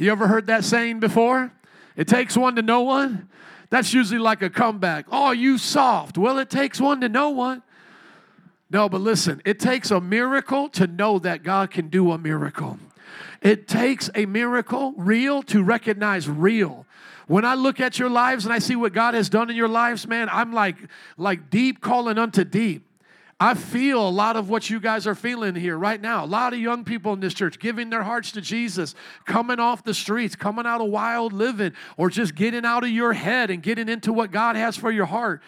You ever heard that saying before? It takes one to know one. That's usually like a comeback. Oh, you soft. Well, it takes one to know one. No, but listen, it takes a miracle to know that God can do a miracle. It takes a miracle, real, to recognize real. When I look at your lives and I see what God has done in your lives, man, I'm like like deep calling unto deep. I feel a lot of what you guys are feeling here right now. A lot of young people in this church giving their hearts to Jesus, coming off the streets, coming out of wild living, or just getting out of your head and getting into what God has for your heart.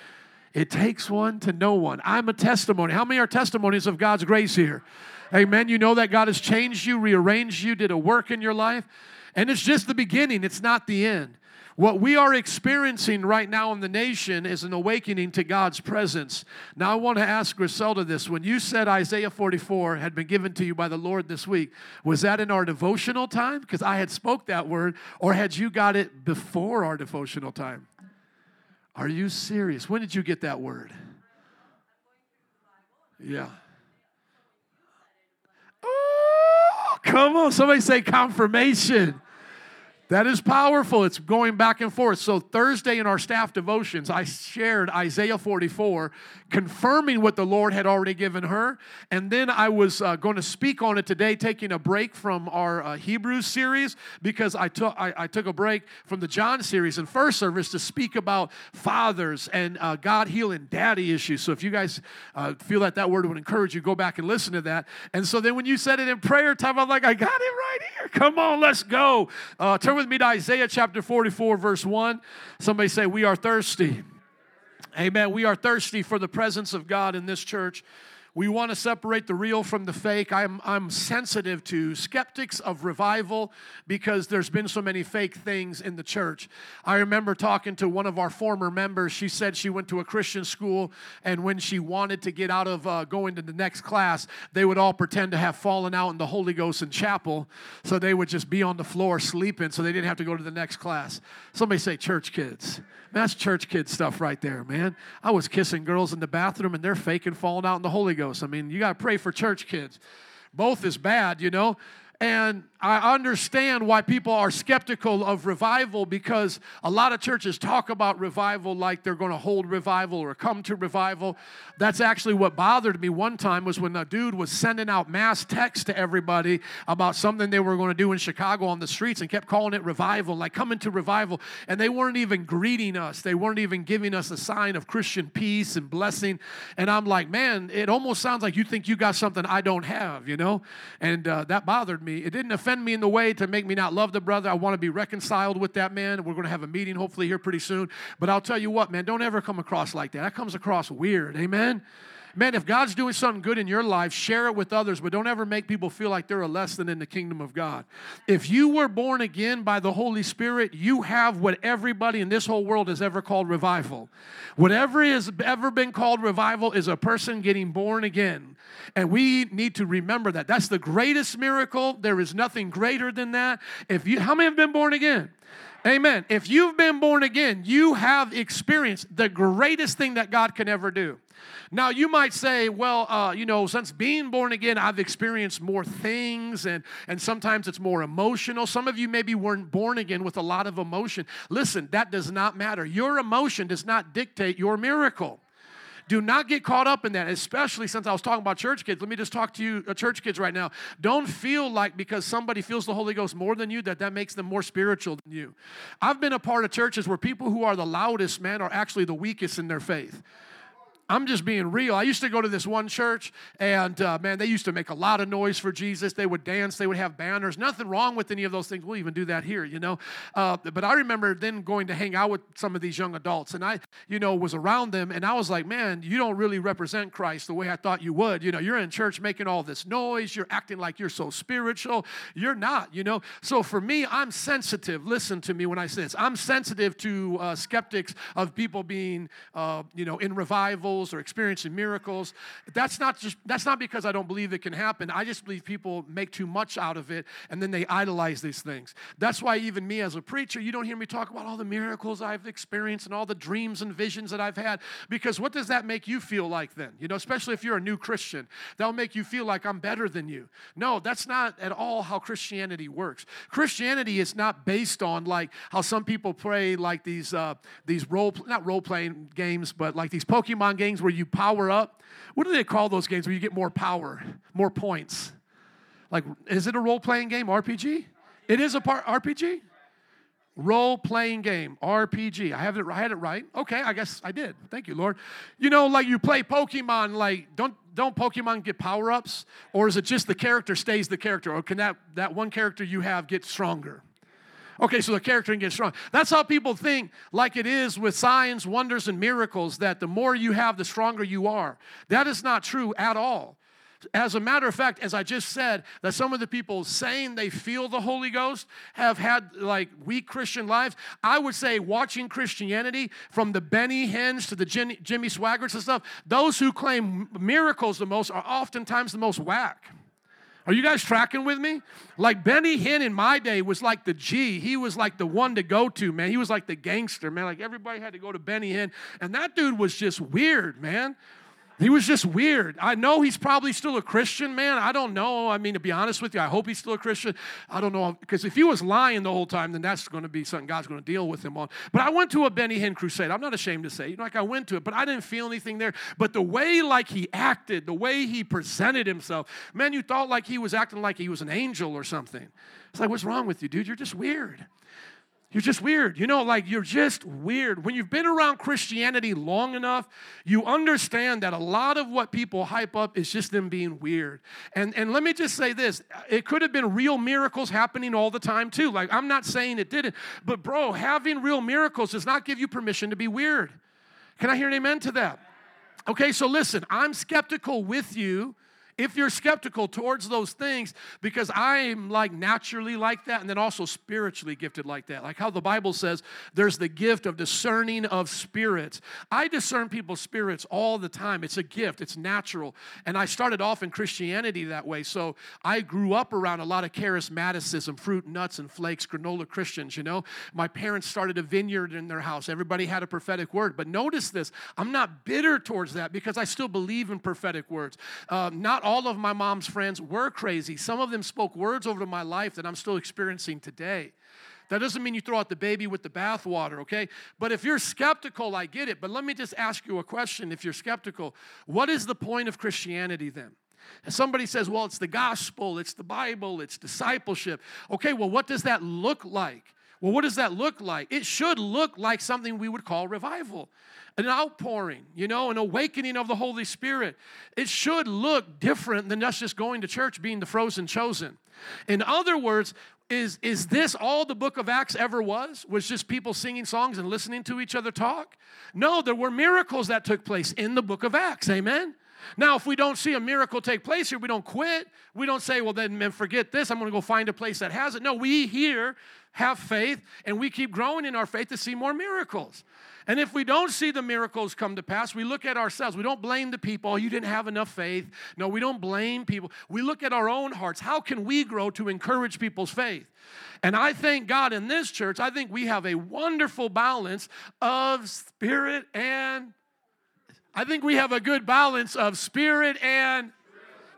It takes one to know one. I'm a testimony. How many are testimonies of God's grace here? Amen. You know that God has changed you, rearranged you, did a work in your life. And it's just the beginning, it's not the end. What we are experiencing right now in the nation is an awakening to God's presence. Now, I want to ask Griselda this. When you said Isaiah 44 had been given to you by the Lord this week, was that in our devotional time? Because I had spoke that word, or had you got it before our devotional time? Are you serious? When did you get that word? Yeah. Oh, come on. Somebody say confirmation. That is powerful. It's going back and forth. So, Thursday in our staff devotions, I shared Isaiah 44, confirming what the Lord had already given her. And then I was uh, going to speak on it today, taking a break from our uh, Hebrews series because I took, I, I, took a break from the John series in first service to speak about fathers and uh, God healing daddy issues. So, if you guys uh, feel that that word would encourage you, go back and listen to that. And so, then when you said it in prayer time, I'm like, I got it right here. Come on, let's go. Uh, turn with me to Isaiah chapter 44, verse 1. Somebody say, We are thirsty. Amen. We are thirsty for the presence of God in this church. We want to separate the real from the fake. I'm, I'm sensitive to skeptics of revival because there's been so many fake things in the church. I remember talking to one of our former members. She said she went to a Christian school, and when she wanted to get out of uh, going to the next class, they would all pretend to have fallen out in the Holy Ghost in chapel. So they would just be on the floor sleeping so they didn't have to go to the next class. Somebody say, church kids. That's church kid stuff right there, man. I was kissing girls in the bathroom and they're faking falling out in the Holy Ghost. I mean, you got to pray for church kids. Both is bad, you know. And I understand why people are skeptical of revival because a lot of churches talk about revival like they're going to hold revival or come to revival. That's actually what bothered me one time was when a dude was sending out mass text to everybody about something they were going to do in Chicago on the streets and kept calling it revival, like coming to revival. And they weren't even greeting us. They weren't even giving us a sign of Christian peace and blessing. And I'm like, man, it almost sounds like you think you got something I don't have, you know? And uh, that bothered me. It didn't offend me in the way to make me not love the brother. I want to be reconciled with that man. We're going to have a meeting hopefully here pretty soon. But I'll tell you what, man, don't ever come across like that. That comes across weird. Amen. Man, if God's doing something good in your life, share it with others, but don't ever make people feel like they're a less than in the kingdom of God. If you were born again by the Holy Spirit, you have what everybody in this whole world has ever called revival. Whatever has ever been called revival is a person getting born again. And we need to remember that. That's the greatest miracle. There is nothing greater than that. If you how many have been born again? Amen. If you've been born again, you have experienced the greatest thing that God can ever do. Now, you might say, well, uh, you know, since being born again, I've experienced more things, and, and sometimes it's more emotional. Some of you maybe weren't born again with a lot of emotion. Listen, that does not matter. Your emotion does not dictate your miracle. Do not get caught up in that, especially since I was talking about church kids. Let me just talk to you, uh, church kids, right now. Don't feel like because somebody feels the Holy Ghost more than you, that that makes them more spiritual than you. I've been a part of churches where people who are the loudest, man, are actually the weakest in their faith. I'm just being real. I used to go to this one church, and uh, man, they used to make a lot of noise for Jesus. They would dance, they would have banners. Nothing wrong with any of those things. We'll even do that here, you know. Uh, but I remember then going to hang out with some of these young adults, and I, you know, was around them, and I was like, man, you don't really represent Christ the way I thought you would. You know, you're in church making all this noise, you're acting like you're so spiritual. You're not, you know. So for me, I'm sensitive. Listen to me when I say this. I'm sensitive to uh, skeptics of people being, uh, you know, in revival miracles or experiencing miracles. That's not just that's not because I don't believe it can happen. I just believe people make too much out of it and then they idolize these things. That's why even me as a preacher, you don't hear me talk about all the miracles I've experienced and all the dreams and visions that I've had because what does that make you feel like then? You know, especially if you're a new Christian, that'll make you feel like I'm better than you. No, that's not at all how Christianity works. Christianity is not based on like how some people play like these uh, these role not role playing games, but like these Pokemon games where you power up. What do they call those games where you get more power, more points? Like, is it a role playing game, RPG? It is a part RPG. Role playing game, RPG. I have it. I had it right. Okay, I guess I did. Thank you, Lord. You know, like you play Pokemon. Like, don't don't Pokemon get power ups, or is it just the character stays the character, or can that that one character you have get stronger? Okay, so the character can get strong. That's how people think, like it is with signs, wonders, and miracles, that the more you have, the stronger you are. That is not true at all. As a matter of fact, as I just said, that some of the people saying they feel the Holy Ghost have had like weak Christian lives. I would say watching Christianity from the Benny Hinns to the Jimmy, Swaggarts and stuff, those who claim miracles the most are oftentimes the most whack. Are you guys tracking with me? Like Benny Hinn in my day was like the G. He was like the one to go to, man. He was like the gangster, man. Like everybody had to go to Benny Hinn. And that dude was just weird, man. He was just weird. I know he's probably still a Christian, man. I don't know. I mean, to be honest with you, I hope he's still a Christian. I don't know. Because if he was lying the whole time, then that's going to be something God's going to deal with him on. But I went to a Benny Hinn crusade. I'm not ashamed to say, you know, like I went to it, but I didn't feel anything there. But the way, like, he acted, the way he presented himself, man, you thought like he was acting like he was an angel or something. It's like, what's wrong with you, dude? You're just weird. You're just weird. You know, like you're just weird. When you've been around Christianity long enough, you understand that a lot of what people hype up is just them being weird. And, and let me just say this it could have been real miracles happening all the time, too. Like, I'm not saying it didn't, but bro, having real miracles does not give you permission to be weird. Can I hear an amen to that? Okay, so listen, I'm skeptical with you if you're skeptical towards those things, because I'm like naturally like that and then also spiritually gifted like that. Like how the Bible says there's the gift of discerning of spirits. I discern people's spirits all the time. It's a gift, it's natural. And I started off in Christianity that way. So I grew up around a lot of charismaticism, fruit, nuts, and flakes, granola Christians, you know. My parents started a vineyard in their house. Everybody had a prophetic word. But notice this I'm not bitter towards that because I still believe in prophetic words. Uh, not all of my mom's friends were crazy. Some of them spoke words over my life that I'm still experiencing today. That doesn't mean you throw out the baby with the bathwater, okay? But if you're skeptical, I get it. But let me just ask you a question if you're skeptical. What is the point of Christianity then? And somebody says, well, it's the gospel, it's the Bible, it's discipleship. Okay, well, what does that look like? Well, what does that look like? It should look like something we would call revival an outpouring, you know, an awakening of the Holy Spirit. It should look different than us just going to church being the frozen chosen. In other words, is, is this all the book of Acts ever was? Was just people singing songs and listening to each other talk? No, there were miracles that took place in the book of Acts. Amen? Now, if we don't see a miracle take place here, we don't quit. We don't say, well, then forget this. I'm going to go find a place that has it. No, we here have faith and we keep growing in our faith to see more miracles. And if we don't see the miracles come to pass, we look at ourselves. We don't blame the people. You didn't have enough faith. No, we don't blame people. We look at our own hearts. How can we grow to encourage people's faith? And I thank God in this church, I think we have a wonderful balance of spirit and I think we have a good balance of spirit and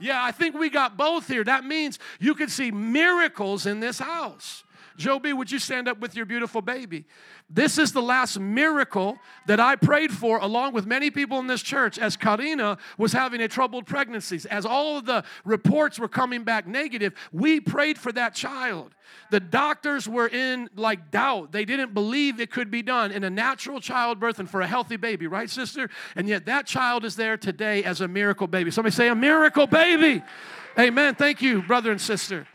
yeah, I think we got both here. That means you can see miracles in this house. Joby, would you stand up with your beautiful baby? This is the last miracle that I prayed for, along with many people in this church, as Karina was having a troubled pregnancy. As all of the reports were coming back negative, we prayed for that child. The doctors were in like doubt. They didn't believe it could be done in a natural childbirth and for a healthy baby, right, sister? And yet that child is there today as a miracle baby. Somebody say, a miracle baby. Amen. Thank you, brother and sister.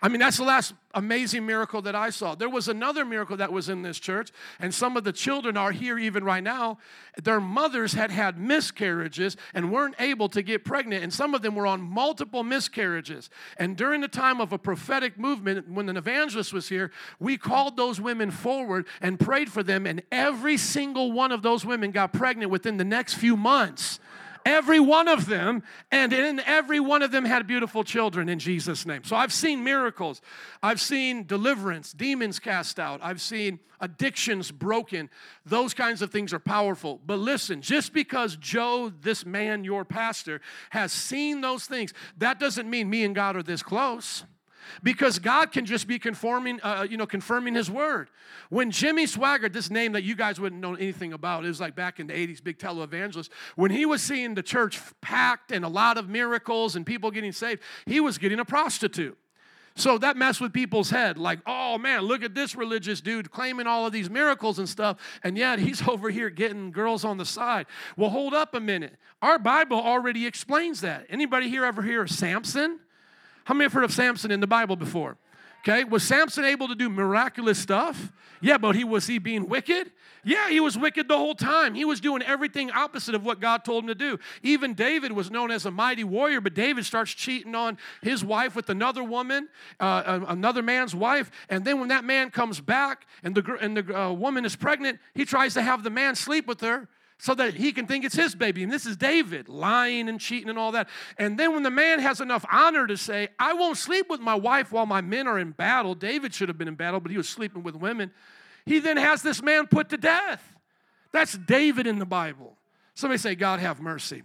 I mean, that's the last amazing miracle that I saw. There was another miracle that was in this church, and some of the children are here even right now. Their mothers had had miscarriages and weren't able to get pregnant, and some of them were on multiple miscarriages. And during the time of a prophetic movement, when an evangelist was here, we called those women forward and prayed for them, and every single one of those women got pregnant within the next few months. Every one of them, and in every one of them had beautiful children in Jesus' name. So I've seen miracles. I've seen deliverance, demons cast out. I've seen addictions broken. Those kinds of things are powerful. But listen, just because Joe, this man, your pastor, has seen those things, that doesn't mean me and God are this close because God can just be conforming, uh, you know, confirming His word. When Jimmy Swaggart, this name that you guys wouldn't know anything about, it was like back in the 80s, big televangelist, when he was seeing the church packed and a lot of miracles and people getting saved, he was getting a prostitute. So that messed with people's head. Like, oh man, look at this religious dude claiming all of these miracles and stuff, and yet he's over here getting girls on the side. Well, hold up a minute. Our Bible already explains that. Anybody here ever hear of Samson? How many have heard of Samson in the Bible before? Okay, was Samson able to do miraculous stuff? Yeah, but he was he being wicked? Yeah, he was wicked the whole time. He was doing everything opposite of what God told him to do. Even David was known as a mighty warrior, but David starts cheating on his wife with another woman, uh, another man's wife, and then when that man comes back and the and the uh, woman is pregnant, he tries to have the man sleep with her so that he can think it's his baby. And this is David lying and cheating and all that. And then when the man has enough honor to say, I won't sleep with my wife while my men are in battle, David should have been in battle, but he was sleeping with women. He then has this man put to death. That's David in the Bible. Somebody say, God have mercy.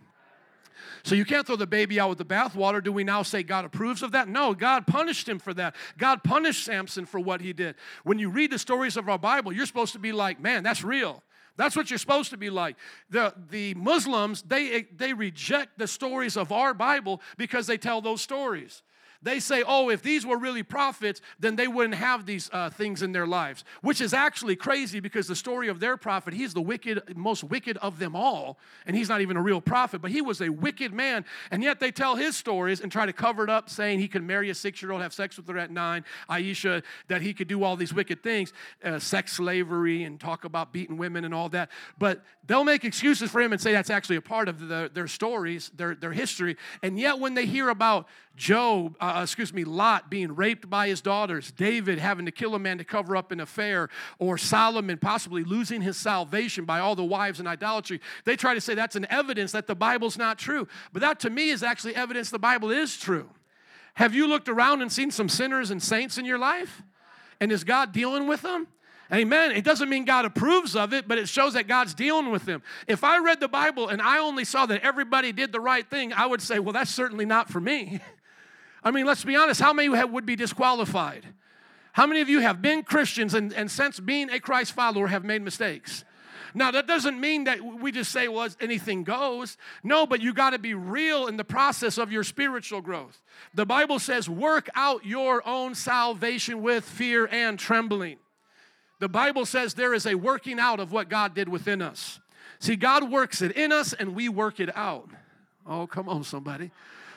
So you can't throw the baby out with the bathwater. Do we now say God approves of that? No, God punished him for that. God punished Samson for what he did. When you read the stories of our Bible, you're supposed to be like, man, that's real. That's what you're supposed to be like. The, the Muslims, they, they reject the stories of our Bible because they tell those stories. They say, oh, if these were really prophets, then they wouldn't have these uh, things in their lives, which is actually crazy because the story of their prophet, he's the wicked, most wicked of them all, and he's not even a real prophet, but he was a wicked man, and yet they tell his stories and try to cover it up, saying he could marry a six year old, have sex with her at nine, Aisha, that he could do all these wicked things, uh, sex slavery, and talk about beating women and all that. But they'll make excuses for him and say that's actually a part of the, their stories, their, their history, and yet when they hear about Job, uh, Uh, excuse me, Lot being raped by his daughters, David having to kill a man to cover up an affair, or Solomon possibly losing his salvation by all the wives and idolatry. They try to say that's an evidence that the Bible's not true. But that to me is actually evidence the Bible is true. Have you looked around and seen some sinners and saints in your life? And is God dealing with them? Amen. It doesn't mean God approves of it, but it shows that God's dealing with them. If I read the Bible and I only saw that everybody did the right thing, I would say, well, that's certainly not for me. I mean, let's be honest, how many would be disqualified? How many of you have been Christians and, and since being a Christ follower have made mistakes? Now, that doesn't mean that we just say, well, anything goes. No, but you got to be real in the process of your spiritual growth. The Bible says, work out your own salvation with fear and trembling. The Bible says there is a working out of what God did within us. See, God works it in us and we work it out. Oh, come on, somebody.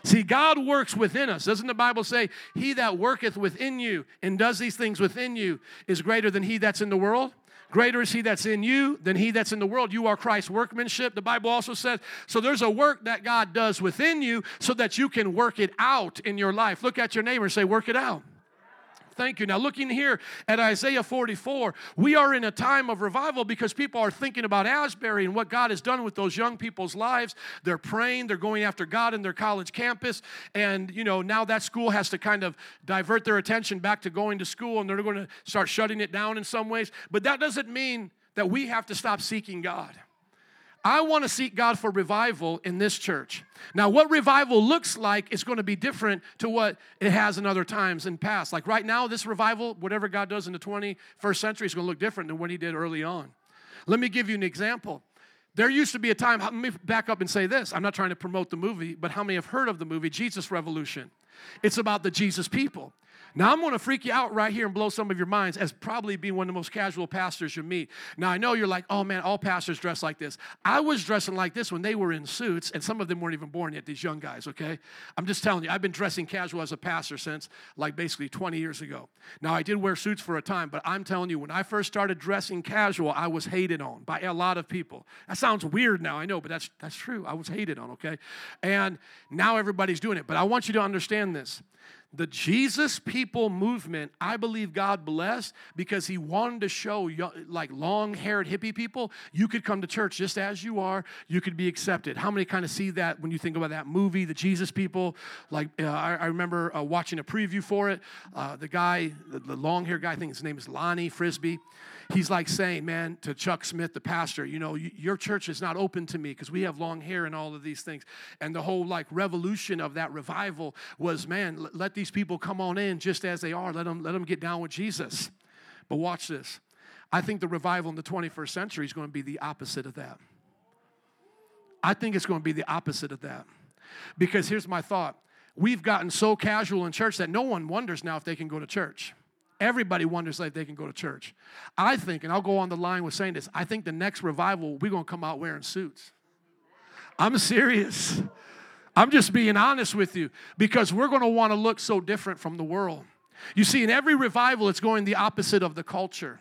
See, God works within us. Doesn't the Bible say, He that worketh within you and does these things within you is greater than he that's in the world? Greater is he that's in you than he that's in the world. You are Christ's workmanship. The Bible also says, so there's a work that God does within you so that you can work it out in your life. Look at your neighbor and say, work it out. Thank you. Now, looking here at Isaiah 44, we are in a time of revival because people are thinking about Asbury and what God has done with those young people's lives. They're praying, they're going after God in their college campus, and you know, now that school has to kind of divert their attention back to going to school and they're going to start shutting it down in some ways. But that doesn't mean that we have to stop seeking God. I want to seek God for revival in this church. Now, what revival looks like is going to be different to what it has in other times in past. Like right now, this revival, whatever God does in the 21st century, is going to look different than what He did early on. Let me give you an example. There used to be a time, let me back up and say this. I'm not trying to promote the movie, but how many have heard of the movie Jesus Revolution? It's about the Jesus people. Now, I'm going to freak you out right here and blow some of your minds as probably being one of the most casual pastors you meet. Now, I know you're like, oh man, all pastors dress like this. I was dressing like this when they were in suits, and some of them weren't even born yet, these young guys, okay? I'm just telling you, I've been dressing casual as a pastor since like basically 20 years ago. Now, I did wear suits for a time, but I'm telling you, when I first started dressing casual, I was hated on by a lot of people. That sounds weird now, I know, but that's, that's true. I was hated on, okay? And now everybody's doing it. But I want you to understand this the Jesus people movement, I believe God blessed because he wanted to show like long haired hippie people, you could come to church just as you are, you could be accepted. How many kind of see that when you think about that movie, The Jesus People? Like, uh, I, I, remember uh, watching a preview for it. Uh, the guy, the, the long haired guy, I think his name is Lonnie Frisbee he's like saying, man, to Chuck Smith, the pastor, you know, your church is not open to me because we have long hair and all of these things. And the whole like revolution of that revival was, man, let these people come on in just as they are. Let them, let them get down with Jesus. But watch this. I think the revival in the 21st century is going to be the opposite of that. I think it's going to be the opposite of that. Because here's my thought we've gotten so casual in church that no one wonders now if they can go to church. Everybody wonders if they can go to church. I think, and I'll go on the line with saying this, I think the next revival, we're going to come out wearing suits. I'm serious. I'm just being honest with you because we're going to want to look so different from the world. You see, in every revival, it's going the opposite of the culture.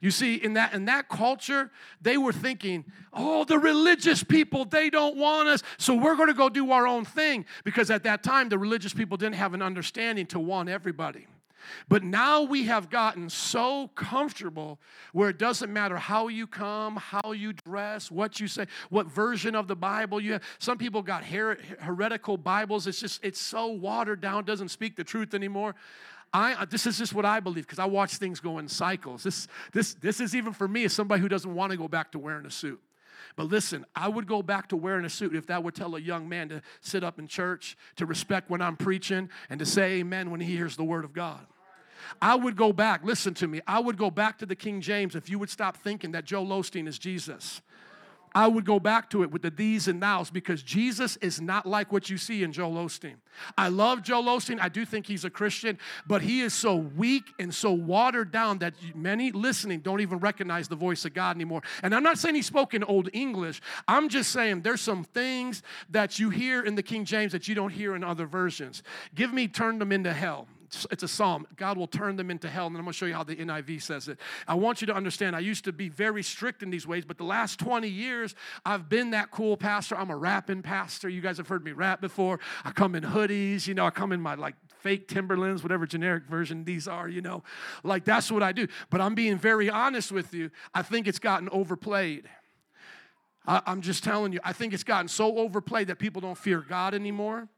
You see, in that in that culture, they were thinking, "Oh, the religious people, they don't want us, so we're to go do our own thing." Because at that time, the religious people didn't have an understanding to want everybody. But now we have gotten so comfortable where it doesn't matter how you come, how you dress, what you say, what version of the Bible you have. Some people got her- heretical Bibles. It's just, it's so watered down, doesn't speak the truth anymore. I, this is just what I believe because I watch things go in cycles. This, this, this is even for me as somebody who doesn't want to go back to wearing a suit. But listen, I would go back to wearing a suit if that would tell a young man to sit up in church, to respect when I'm preaching, and to say amen when he hears the word of God. I would go back, listen to me, I would go back to the King James if you would stop thinking that Joel Osteen is Jesus. I would go back to it with the these and thous because Jesus is not like what you see in Joel Osteen. I love Joel Osteen. I do think he's a Christian, but he is so weak and so watered down that many listening don't even recognize the voice of God anymore. And I'm not saying he spoke in Old English. I'm just saying there's some things that you hear in the King James that you don't hear in other versions. Give me turn them into hell it's a psalm. God will turn them into hell. And I'm going to show you how the NIV says it. I want you to understand, I used to be very strict in these ways, but the last 20 years, I've been that cool pastor. I'm a rapping pastor. You guys have heard me rap before. I come in hoodies, you know, I come in my like fake Timberlands, whatever generic version these are, you know. Like that's what I do. But I'm being very honest with you. I think it's gotten overplayed. I, I'm just telling you, I think it's gotten so overplayed that people don't fear God anymore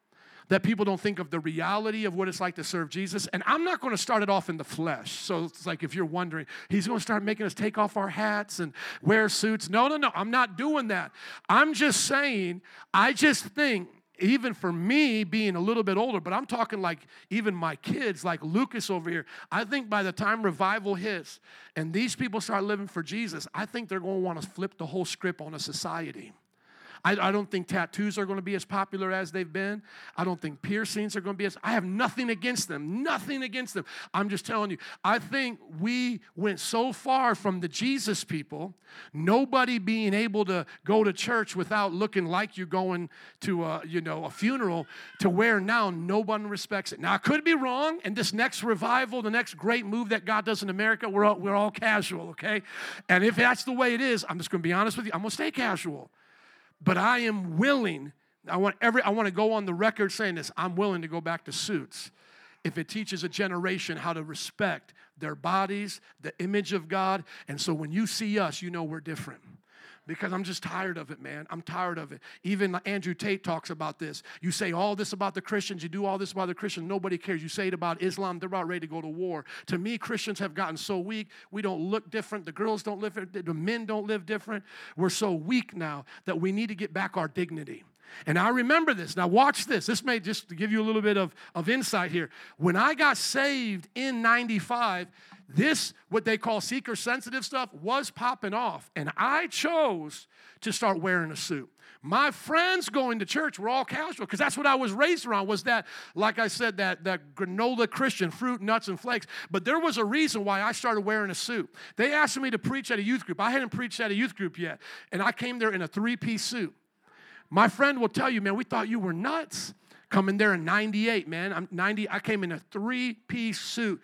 that people don't think of the reality of what it's like to serve Jesus. And I'm not going to start it off in the flesh. So it's like if you're wondering, he's going to start making us take off our hats and wear suits. No, no, no, I'm not doing that. I'm just saying, I just think even for me being a little bit older, but I'm talking like even my kids, like Lucas over here, I think by the time revival hits and these people start living for Jesus, I think they're going to want to flip the whole script on a society. I, I don't think tattoos are going to be as popular as they've been. I don't think piercings are going to be as. I have nothing against them, nothing against them. I'm just telling you, I think we went so far from the Jesus people, nobody being able to go to church without looking like you're going to a, you know, a funeral, to where now no one respects it. Now, I could be wrong, and this next revival, the next great move that God does in America, we're all, we're all casual, okay? And if that's the way it is, I'm just going to be honest with you, I'm going to stay casual. But I am willing, I want every I want to go on the record saying this, I'm willing to go back to suits if it teaches a generation how to respect their bodies, the image of God. And so when you see us, you know we're different because I'm just tired of it, man. I'm tired of it. Even Andrew Tate talks about this. You say all this about the Christians, you do all this about the Christians, nobody cares. You say it about Islam, they're about ready to go to war. To me, Christians have gotten so weak. We don't look different. The girls don't live, the men don't live different. We're so weak now that we need to get back our dignity. And I remember this. Now, watch this. This may just give you a little bit of, of insight here. When I got saved in 95, this, what they call seeker sensitive stuff, was popping off. And I chose to start wearing a suit. My friends going to church were all casual because that's what I was raised around was that, like I said, that, that granola Christian, fruit, nuts, and flakes. But there was a reason why I started wearing a suit. They asked me to preach at a youth group. I hadn't preached at a youth group yet. And I came there in a three piece suit. My friend will tell you, man, we thought you were nuts coming there in 98, man. I'm 90, I came in a three piece suit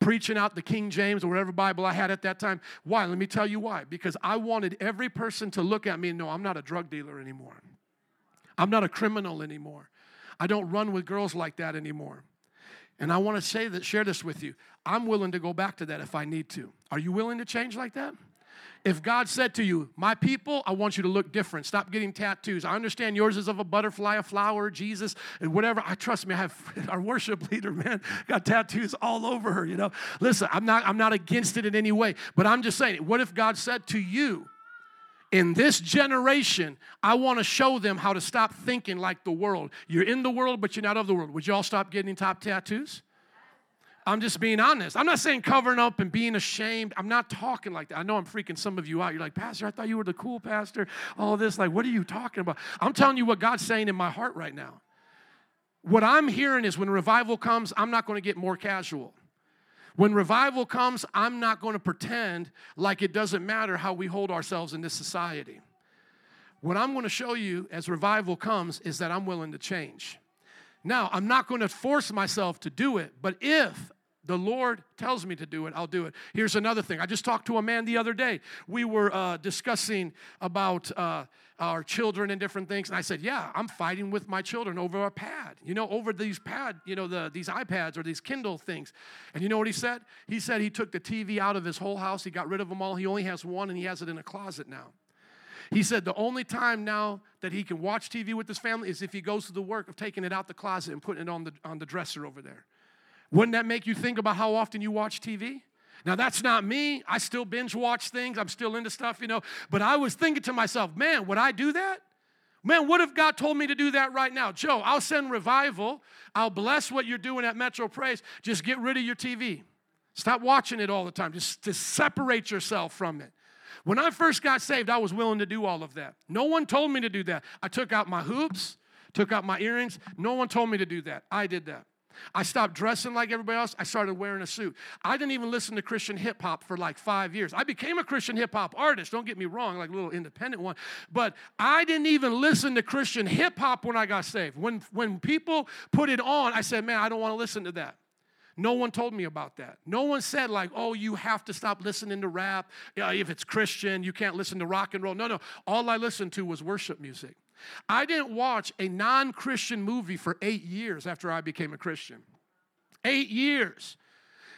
preaching out the King James or whatever Bible I had at that time. Why? Let me tell you why. Because I wanted every person to look at me and know I'm not a drug dealer anymore. I'm not a criminal anymore. I don't run with girls like that anymore. And I want to say that, share this with you. I'm willing to go back to that if I need to. Are you willing to change like that? If God said to you, My people, I want you to look different. Stop getting tattoos. I understand yours is of a butterfly, a flower, Jesus, and whatever. I trust me, I have our worship leader, man, got tattoos all over her, you know. Listen, I'm not, I'm not against it in any way, but I'm just saying, what if God said to you, in this generation, I want to show them how to stop thinking like the world. You're in the world, but you're not of the world. Would you all stop getting top tattoos? I'm just being honest. I'm not saying covering up and being ashamed. I'm not talking like that. I know I'm freaking some of you out. You're like, Pastor, I thought you were the cool pastor. All this, like, what are you talking about? I'm telling you what God's saying in my heart right now. What I'm hearing is when revival comes, I'm not going to get more casual. When revival comes, I'm not going to pretend like it doesn't matter how we hold ourselves in this society. What I'm going to show you as revival comes is that I'm willing to change. Now, I'm not going to force myself to do it, but if the Lord tells me to do it, I'll do it. Here's another thing. I just talked to a man the other day. We were uh, discussing about uh, our children and different things, and I said, "Yeah, I'm fighting with my children over a pad. You know, over these pad, you know, the, these iPads or these Kindle things." And you know what he said? He said he took the TV out of his whole house. He got rid of them all. He only has one, and he has it in a closet now. He said the only time now that he can watch TV with his family is if he goes to the work of taking it out the closet and putting it on the, on the dresser over there. Wouldn't that make you think about how often you watch TV? Now, that's not me. I still binge watch things. I'm still into stuff, you know. But I was thinking to myself, man, would I do that? Man, what if God told me to do that right now? Joe, I'll send revival. I'll bless what you're doing at Metro Praise. Just get rid of your TV. Stop watching it all the time. Just, just separate yourself from it. When I first got saved, I was willing to do all of that. No one told me to do that. I took out my hoops, took out my earrings. No one told me to do that. I did that. I stopped dressing like everybody else. I started wearing a suit. I didn't even listen to Christian hip hop for like five years. I became a Christian hip hop artist, don't get me wrong, like a little independent one. But I didn't even listen to Christian hip hop when I got saved. When, when people put it on, I said, man, I don't want to listen to that. No one told me about that. No one said, like, oh, you have to stop listening to rap. If it's Christian, you can't listen to rock and roll. No, no. All I listened to was worship music. I didn't watch a non Christian movie for eight years after I became a Christian. Eight years.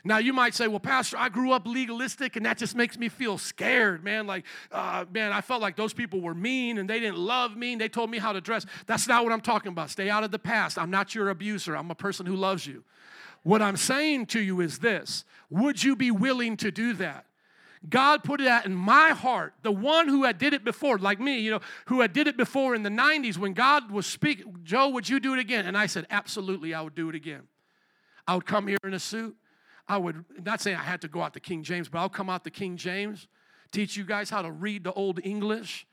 Now, you might say, well, Pastor, I grew up legalistic and that just makes me feel scared, man. Like, uh, man, I felt like those people were mean and they didn't love me and they told me how to dress. That's not what I'm talking about. Stay out of the past. I'm not your abuser, I'm a person who loves you. What I'm saying to you is this Would you be willing to do that? God put that in my heart. The one who had did it before, like me, you know, who had did it before in the 90s when God was speaking, Joe, would you do it again? And I said, absolutely, I would do it again. I would come here in a suit. I would, not saying I had to go out to King James, but I'll come out to King James, teach you guys how to read the Old English,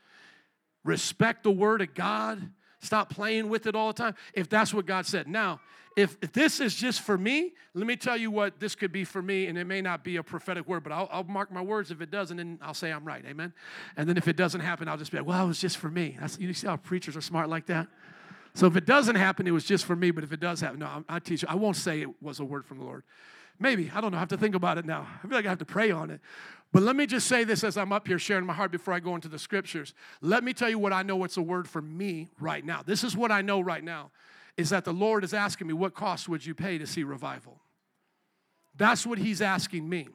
respect the Word of God, stop playing with it all the time, if that's what God said. Now, if, this is just for me, let me tell you what this could be for me, and it may not be a prophetic word, but I'll, I'll mark my words if it does, and then I'll say I'm right. Amen. And then if it doesn't happen, I'll just be like, well, it was just for me. That's, you see how preachers are smart like that? So if it doesn't happen, it was just for me, but if it does happen, no, I, I teach you. I won't say it was a word from the Lord. Maybe. I don't know. I have to think about it now. I feel like I have to pray on it. But let me just say this as I'm up here sharing my heart before I go into the scriptures. Let me tell you what I know it's a word for me right now. This is what I know right now is that the Lord is asking me, What cost would you pay to see revival? That's what He's asking me.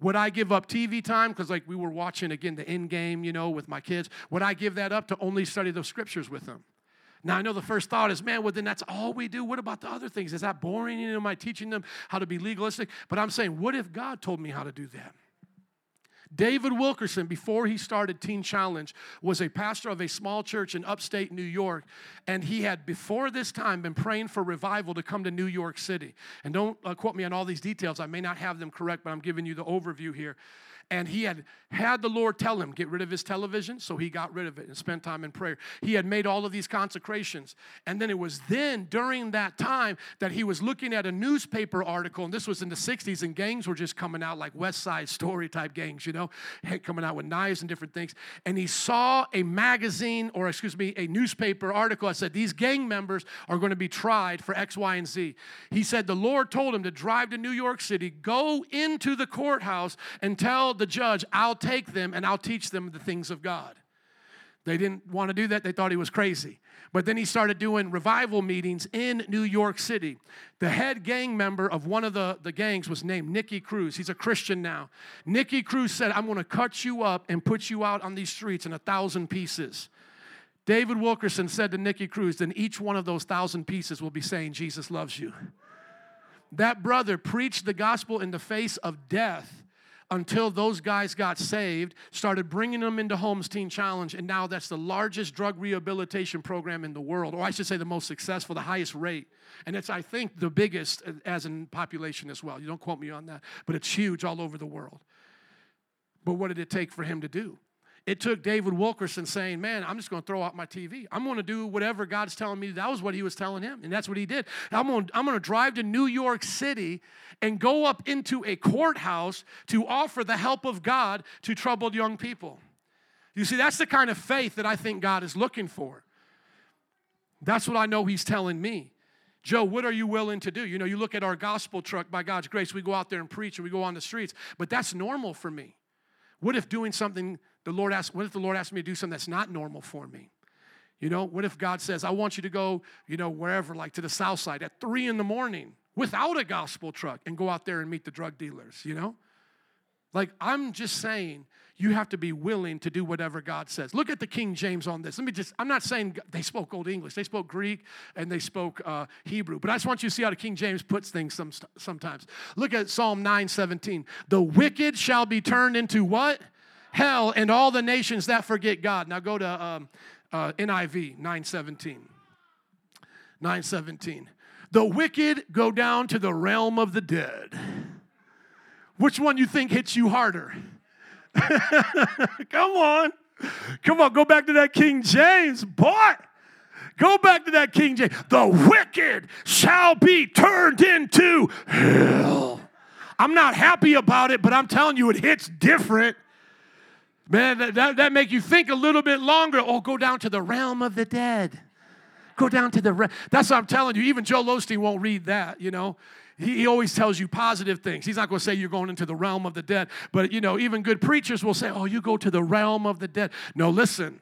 Would I give up TV time? Because, like, we were watching again the end game, you know, with my kids. Would I give that up to only study the scriptures with them? Now, I know the first thought is, man, well, then that's all we do. What about the other things? Is that boring? You know, am I teaching them how to be legalistic? But I'm saying, what if God told me how to do that? David Wilkerson, before he started Teen Challenge, was a pastor of a small church in upstate New York. And he had, before this time, been praying for revival to come to New York City. And don't uh, quote me on all these details, I may not have them correct, but I'm giving you the overview here and he had had the Lord tell him, get rid of his television, so he got rid of it and spent time in prayer. He had made all of these consecrations. And then it was then, during that time, that he was looking at a newspaper article, and this was in the 60s, and gangs were just coming out like West Side Story type gangs, you know, coming out with knives and different things. And he saw a magazine, or excuse me, a newspaper article that said, These gang members are going to be tried for X, Y, and Z. He said, The Lord told him to drive to New York City, go into the courthouse, and tell the judge, I'll take them and I'll teach them the things of God. They didn't want to do that. They thought he was crazy. But then he started doing revival meetings in New York City. The head gang member of one of the, the gangs was named Nicky Cruz. He's a Christian now. Nicky Cruz said, I'm going to cut you up and put you out on these streets in a thousand pieces. David Wilkerson said to Nicky Cruz, then each one of those thousand pieces will be saying, Jesus loves you. That brother preached the gospel in the face of death until those guys got saved, started bringing them into Homes Teen Challenge, and now that's the largest drug rehabilitation program in the world, or I should say the most successful, the highest rate. And it's, I think, the biggest as in population as well. You don't quote me on that, but it's huge all over the world. But what did it take for him to do? It took David Wilkerson saying, Man, I'm just going to throw out my TV. I'm going to do whatever God's telling me. That was what he was telling him, and that's what he did. I'm going, I'm going to drive to New York City and go up into a courthouse to offer the help of God to troubled young people. You see, that's the kind of faith that I think God is looking for. That's what I know He's telling me. Joe, what are you willing to do? You know, you look at our gospel truck, by God's grace, we go out there and preach and we go on the streets, but that's normal for me. What if doing something the Lord asked, what if the Lord asked me to do something that's not normal for me? You know, what if God says, I want you to go, you know, wherever, like to the south side at three in the morning without a gospel truck and go out there and meet the drug dealers, you know? Like, I'm just saying, you have to be willing to do whatever God says. Look at the King James on this. Let me just, I'm not saying they spoke Old English, they spoke Greek and they spoke uh, Hebrew, but I just want you to see how the King James puts things some, sometimes. Look at Psalm 9 17. The wicked shall be turned into what? Hell and all the nations that forget God. Now go to um, uh, NIV 917. 917. The wicked go down to the realm of the dead. Which one you think hits you harder? Come on. Come on, go back to that King James, boy. Go back to that King James. The wicked shall be turned into hell. I'm not happy about it, but I'm telling you, it hits different. Man, that, that, that make you think a little bit longer. Oh, go down to the realm of the dead. Go down to the realm. That's what I'm telling you. Even Joel Osteen won't read that, you know. He, he always tells you positive things. He's not going to say you're going into the realm of the dead. But, you know, even good preachers will say, oh, you go to the realm of the dead. No, listen.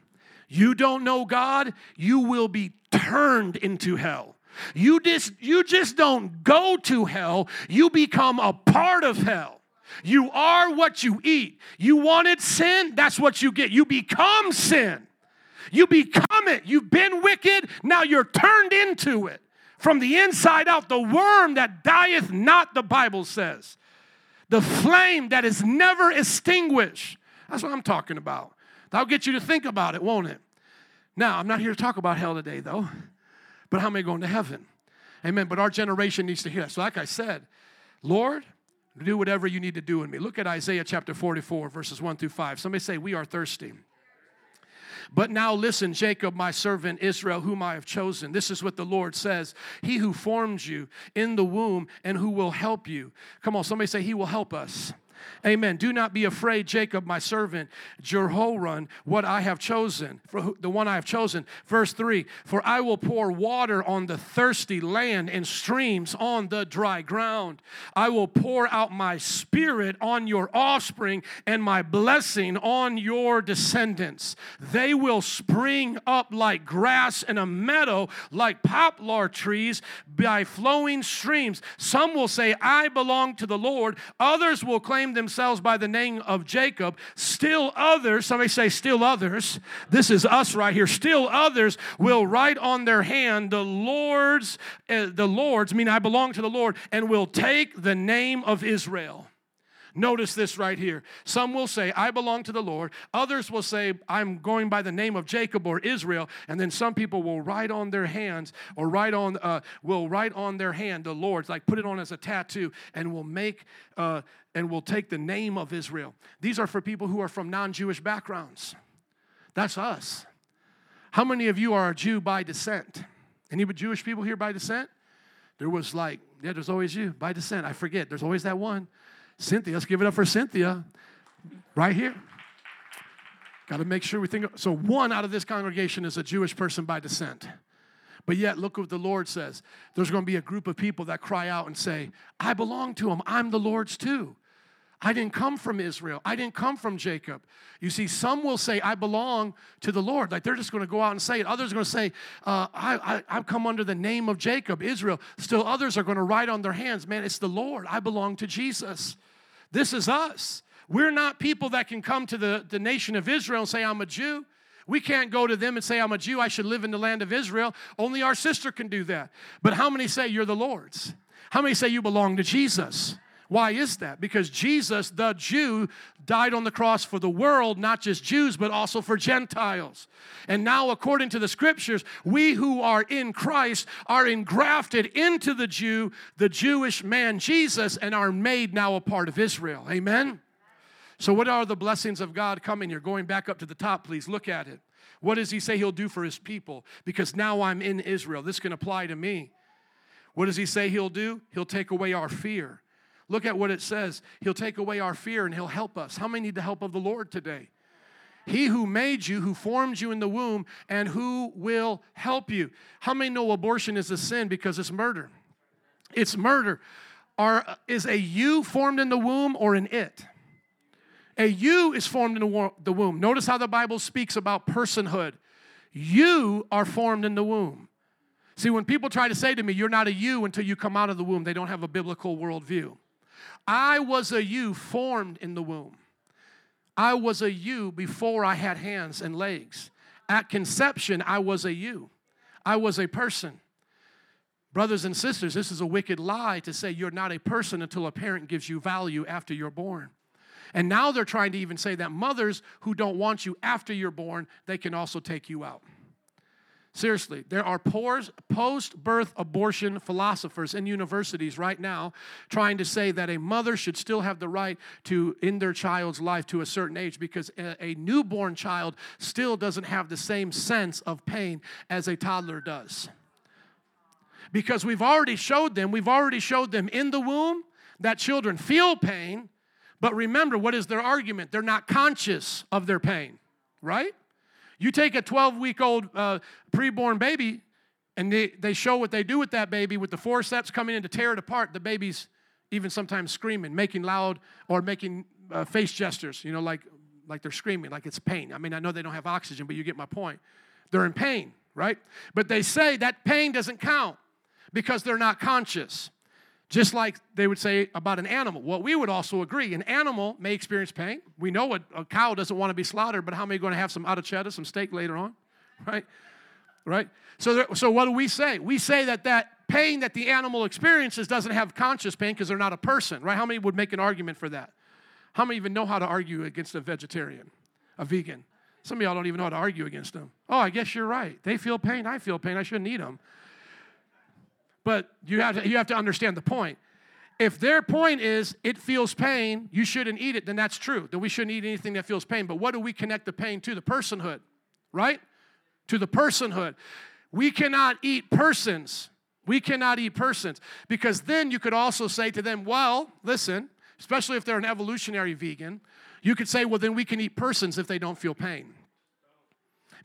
You don't know God, you will be turned into hell. You just, you just don't go to hell, you become a part of hell. You are what you eat. You wanted sin, that's what you get. You become sin. You become it. You've been wicked, now you're turned into it. From the inside out, the worm that dieth not, the Bible says. The flame that is never extinguished. That's what I'm talking about. That'll get you to think about it, won't it? Now, I'm not here to talk about hell today, though, but how am I going to heaven? Amen. But our generation needs to hear that. So, like I said, Lord, do whatever you need to do in me. Look at Isaiah chapter 44, verses 1 through 5. Somebody say, We are thirsty. But now listen, Jacob, my servant, Israel, whom I have chosen. This is what the Lord says He who formed you in the womb and who will help you. Come on, somebody say, He will help us. Amen. Do not be afraid, Jacob, my servant, Jeshurun, what I have chosen, for the one I have chosen. Verse 3 For I will pour water on the thirsty land and streams on the dry ground. I will pour out my spirit on your offspring and my blessing on your descendants. They will spring up like grass in a meadow, like poplar trees by flowing streams. Some will say, I belong to the Lord. Others will claim themselves by the name of Jacob. Still others, somebody say, still others. This is us right here. Still others will write on their hand the Lord's, uh, the Lord's, mean I belong to the Lord, and will take the name of Israel. Notice this right here. Some will say, I belong to the Lord. Others will say, I'm going by the name of Jacob or Israel. And then some people will write on their hands or write on, uh, will write on their hand the Lord's, like put it on as a tattoo, and will make, uh, and will take the name of Israel. These are for people who are from non Jewish backgrounds. That's us. How many of you are a Jew by descent? Any Jewish people here by descent? There was like, yeah, there's always you by descent. I forget. There's always that one. Cynthia, let's give it up for Cynthia right here. Got to make sure we think. Of, so, one out of this congregation is a Jewish person by descent. But yet, look what the Lord says. There's going to be a group of people that cry out and say, I belong to him. I'm the Lord's too. I didn't come from Israel. I didn't come from Jacob. You see, some will say, I belong to the Lord. Like they're just going to go out and say it. Others are going to say, uh, I, I, have come under the name of Jacob, Israel. Still, others are going to write on their hands, man, it's the Lord. I belong to Jesus. This is us. We're not people that can come to the, the nation of Israel and say, I'm a Jew. We can't go to them and say, I'm a Jew, I should live in the land of Israel. Only our sister can do that. But how many say you're the Lord's? How many say you belong to Jesus? Why is that? Because Jesus, the Jew, died on the cross for the world, not just Jews, but also for Gentiles. And now, according to the scriptures, we who are in Christ are engrafted into the Jew, the Jewish man Jesus, and are made now a part of Israel. Amen? So, what are the blessings of God coming here? Going back up to the top, please look at it. What does he say he'll do for his people? Because now I'm in Israel. This can apply to me. What does he say he'll do? He'll take away our fear. Look at what it says. He'll take away our fear and He'll help us. How many need the help of the Lord today? He who made you, who formed you in the womb, and who will help you. How many know abortion is a sin because it's murder? It's murder. Are, is a you formed in the womb or an it? A you is formed in the womb. Notice how the Bible speaks about personhood. You are formed in the womb. See, when people try to say to me, you're not a you until you come out of the womb, they don't have a biblical worldview. I was a you formed in the womb. I was a you before I had hands and legs. At conception, I was a you. I was a person. Brothers and sisters, this is a wicked lie to say you're not a person until a parent gives you value after you're born. And now they're trying to even say that mothers who don't want you after you're born, they can also take you out. Seriously, there are post birth abortion philosophers in universities right now trying to say that a mother should still have the right to end their child's life to a certain age because a, newborn child still doesn't have the same sense of pain as a toddler does. Because we've already showed them, we've already showed them in the womb that children feel pain, but remember, what is their argument? They're not conscious of their pain, right? You take a 12 week old uh, preborn baby and they, they show what they do with that baby with the forceps coming in to tear it apart. The baby's even sometimes screaming, making loud or making uh, face gestures, you know, like, like they're screaming, like it's pain. I mean, I know they don't have oxygen, but you get my point. They're in pain, right? But they say that pain doesn't count because they're not conscious. Just like they would say about an animal. Well, we would also agree an animal may experience pain. We know a, a cow doesn't want to be slaughtered, but how many are going to have some out of cheddar, some steak later on? Right? Right? So, there, so what do we say? We say that that pain that the animal experiences doesn't have conscious pain because they're not a person, right? How many would make an argument for that? How many even know how to argue against a vegetarian, a vegan? Some of y'all don't even know how to argue against them. Oh, I guess you're right. They feel pain. I feel pain. I shouldn't eat them. But you have to, you have to understand the point. If their point is it feels pain, you shouldn't eat it, then that's true. Then we shouldn't eat anything that feels pain. But what do we connect the pain to? The personhood, right? To the personhood. We cannot eat persons. We cannot eat persons. Because then you could also say to them, well, listen, especially if they're an evolutionary vegan, you could say, well, then we can eat persons if they don't feel pain.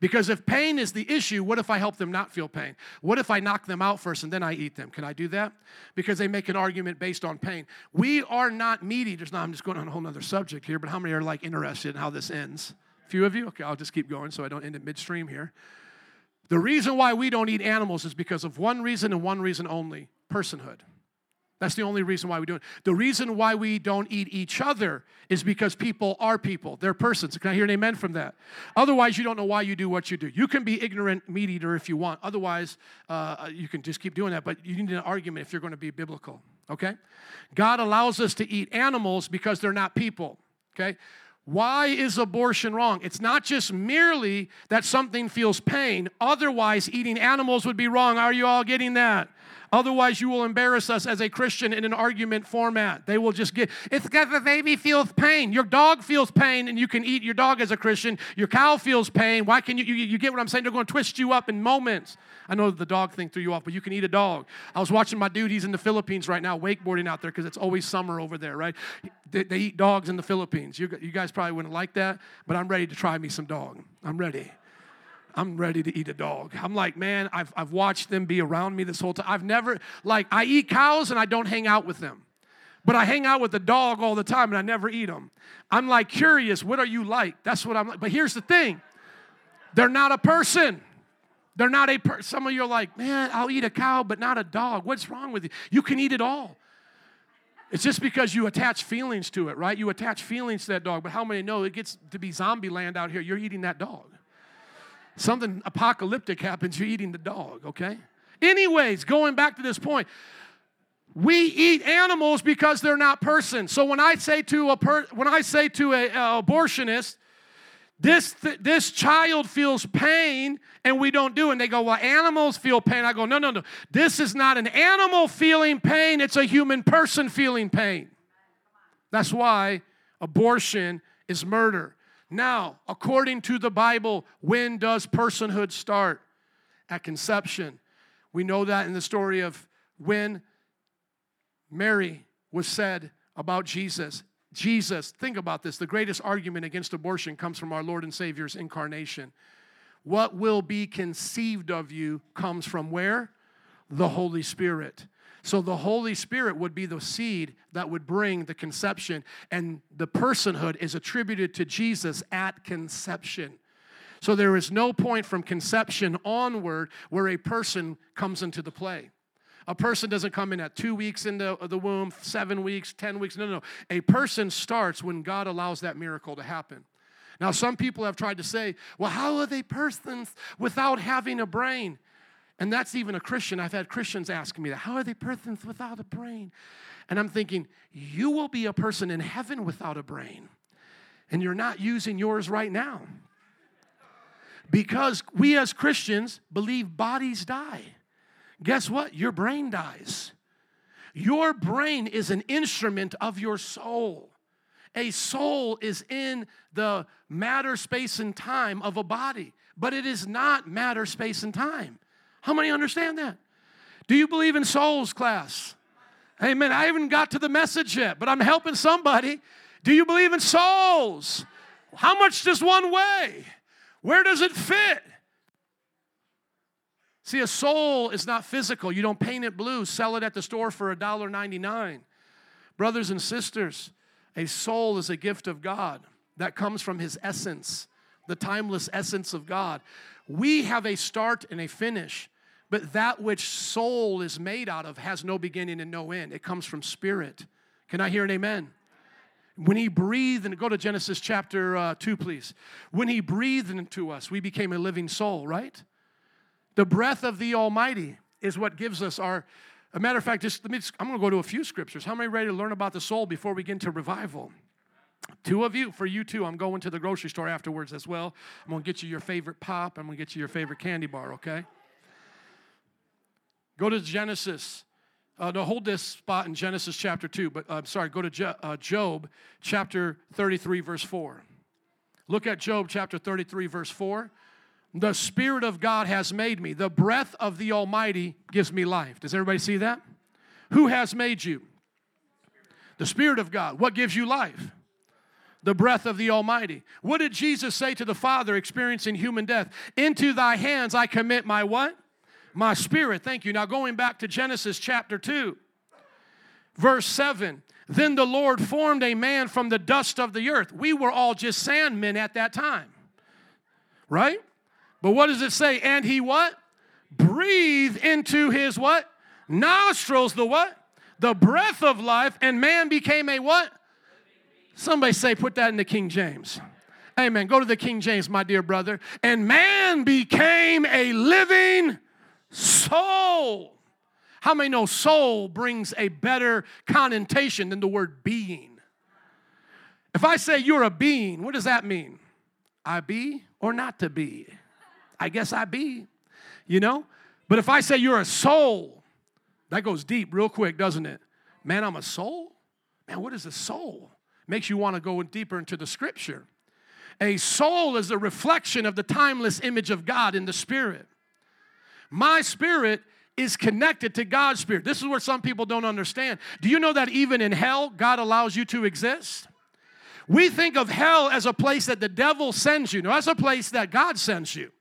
Because if pain is the issue, what if I help them not feel pain? What if I knock them out first and then I eat them? Can I do that? Because they make an argument based on pain. We are not meat eaters. Now, I'm just going on a whole other subject here, but how many are like interested in how this ends? A few of you? Okay, I'll just keep going so I don't end it midstream here. The reason why we don't eat animals is because of one reason and one reason only personhood. That's the only reason why we do it. The reason why we don't eat each other is because people are people. They're persons. Can I hear an amen from that? Otherwise, you don't know why you do what you do. You can be ignorant meat eater if you want. Otherwise, uh, you can just keep doing that. But you need an argument if you're going to be biblical. okay? God allows us to eat animals because they're not people, okay? Why is abortion wrong? It's not just merely that something feels pain. Otherwise, eating animals would be wrong. Are you all getting that? Otherwise, you will embarrass us as a Christian in an argument format. They will just get, it's because the baby feels pain. Your dog feels pain, and you can eat your dog as a Christian. Your cow feels pain. Why can you, you, you get what I'm saying? They're going to twist you up in moments. I know the dog thing threw you off, but you can eat a dog. I was watching my dude, he's in the Philippines right now, wakeboarding out there because it's always summer over there, right? They, they eat dogs in the Philippines. You, you guys probably wouldn't like that, but I'm ready to try me some dog. I'm ready. I'm ready to eat a dog. I'm like, man, I've, I've watched them be around me this whole time. I've never, like, I eat cows and I don't hang out with them. But I hang out with the dog all the time and I never eat them. I'm like curious, what are you like? That's what I'm like. But here's the thing they're not a person. They're not a person. Some of you are like, man, I'll eat a cow, but not a dog. What's wrong with you? You can eat it all. It's just because you attach feelings to it, right? You attach feelings to that dog. But how many know it gets to be zombie land out here? You're eating that dog something apocalyptic happens, you're eating the dog, okay? Anyways, going back to this point, we eat animals because they're not persons. So when I say to a per, when I say to a, abortionist, this th- this child feels pain and we don't do it. And they go, well, animals feel pain. I go, no, no, no. This is not an animal feeling pain. It's a human person feeling pain. That's why abortion is murder. Now, according to the Bible, when does personhood start? At conception. We know that in the story of when Mary was said about Jesus. Jesus, think about this. The greatest argument against abortion comes from our Lord and Savior's incarnation. What will be conceived of you comes from where? The Holy Spirit. So the Holy Spirit would be the seed that would bring the conception, and the personhood is attributed to Jesus at conception. So there is no point from conception onward where a person comes into the play. A person doesn't come in at two weeks into the womb, seven weeks, 10 weeks. No, no, no. A person starts when God allows that miracle to happen. Now, some people have tried to say, well, how are they persons without having a brain? And that's even a Christian. I've had Christians ask me that. How are they persons without a brain? And I'm thinking, you will be a person in heaven without a brain. And you're not using yours right now. Because we as Christians believe bodies die. Guess what? Your brain dies. Your brain is an instrument of your soul. A soul is in the matter, space, and time of a body, but it is not matter, space, and time. How many understand that? Do you believe in souls, class? Amen. I haven't got to the message yet, but I'm helping somebody. Do you believe in souls? How much does one weigh? Where does it fit? See, a soul is not physical. You don't paint it blue, sell it at the store for $1.99. Brothers and sisters, a soul is a gift of God that comes from His essence, the timeless essence of God. We have a start and a finish. But that which soul is made out of has no beginning and no end. It comes from spirit. Can I hear an amen? When he breathed, and go to Genesis chapter uh, 2, please. When he breathed into us, we became a living soul, right? The breath of the Almighty is what gives us our. A matter of fact, just let me. Just, I'm going to go to a few scriptures. How many ready to learn about the soul before we get into revival? Two of you, for you too. I'm going to the grocery store afterwards as well. I'm going to get you your favorite pop. I'm going to get you your favorite candy bar. Okay. Go to Genesis. Uh, no, hold this spot in Genesis chapter 2, but I'm uh, sorry, go to Je- uh, Job chapter 33, verse 4. Look at Job chapter 33, verse 4. The Spirit of God has made me. The breath of the Almighty gives me life. Does everybody see that? Who has made you? The Spirit of God. What gives you life? The breath of the Almighty. What did Jesus say to the Father experiencing human death? Into thy hands I commit my what? My spirit. Thank you. Now, going back to Genesis chapter 2, verse 7. Then the Lord formed a man from the dust of the earth. We were all just sandmen at that time, right? But what does it say? And he what? Breathe into his what? Nostrils, the what? The breath of life, and man became a what? Somebody say, put that in the King James. Amen. Go to the King James, my dear brother. And man became a living soul. How many know soul brings a better connotation than the word being? If I say you're a being, what does that mean? I be or not to be? I guess I be, you know? But if I say you're a soul, that goes deep real quick, doesn't it? Man, I'm a soul? Man, what is a soul? Makes you want to go deeper into the scripture. A soul is a reflection of the timeless image of God in the spirit. My spirit is connected to God's spirit. This is where some people don't understand. Do you know that even in hell, God allows you to exist? We think of hell as a place that the devil sends you. No, that's a place that God sends you.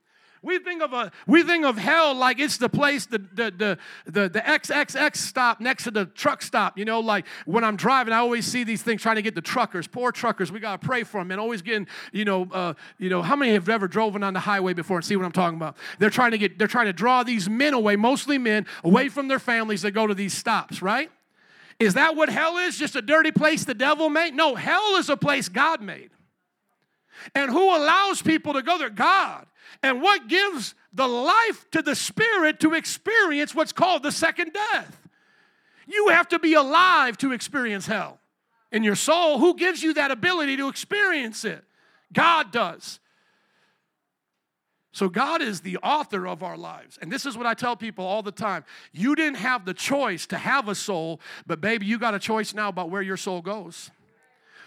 We think of a we think of hell like it's the place the the the the, the XXX stop next to the truck stop. You know, like when I'm driving, I always see these things trying to get the truckers, poor truckers. We gotta pray for them, and always getting you know uh, you know how many have ever driven on the highway before and see what I'm talking about? They're trying to get they're trying to draw these men away, mostly men, away from their families that go to these stops, right? Is that what hell is? Just a dirty place the devil made? No, hell is a place God made. And who allows people to go there? God. And what gives the life to the spirit to experience what's called the second death? You have to be alive to experience hell in your soul. Who gives you that ability to experience it? God does. So, God is the author of our lives. And this is what I tell people all the time. You didn't have the choice to have a soul, but baby, you got a choice now about where your soul goes.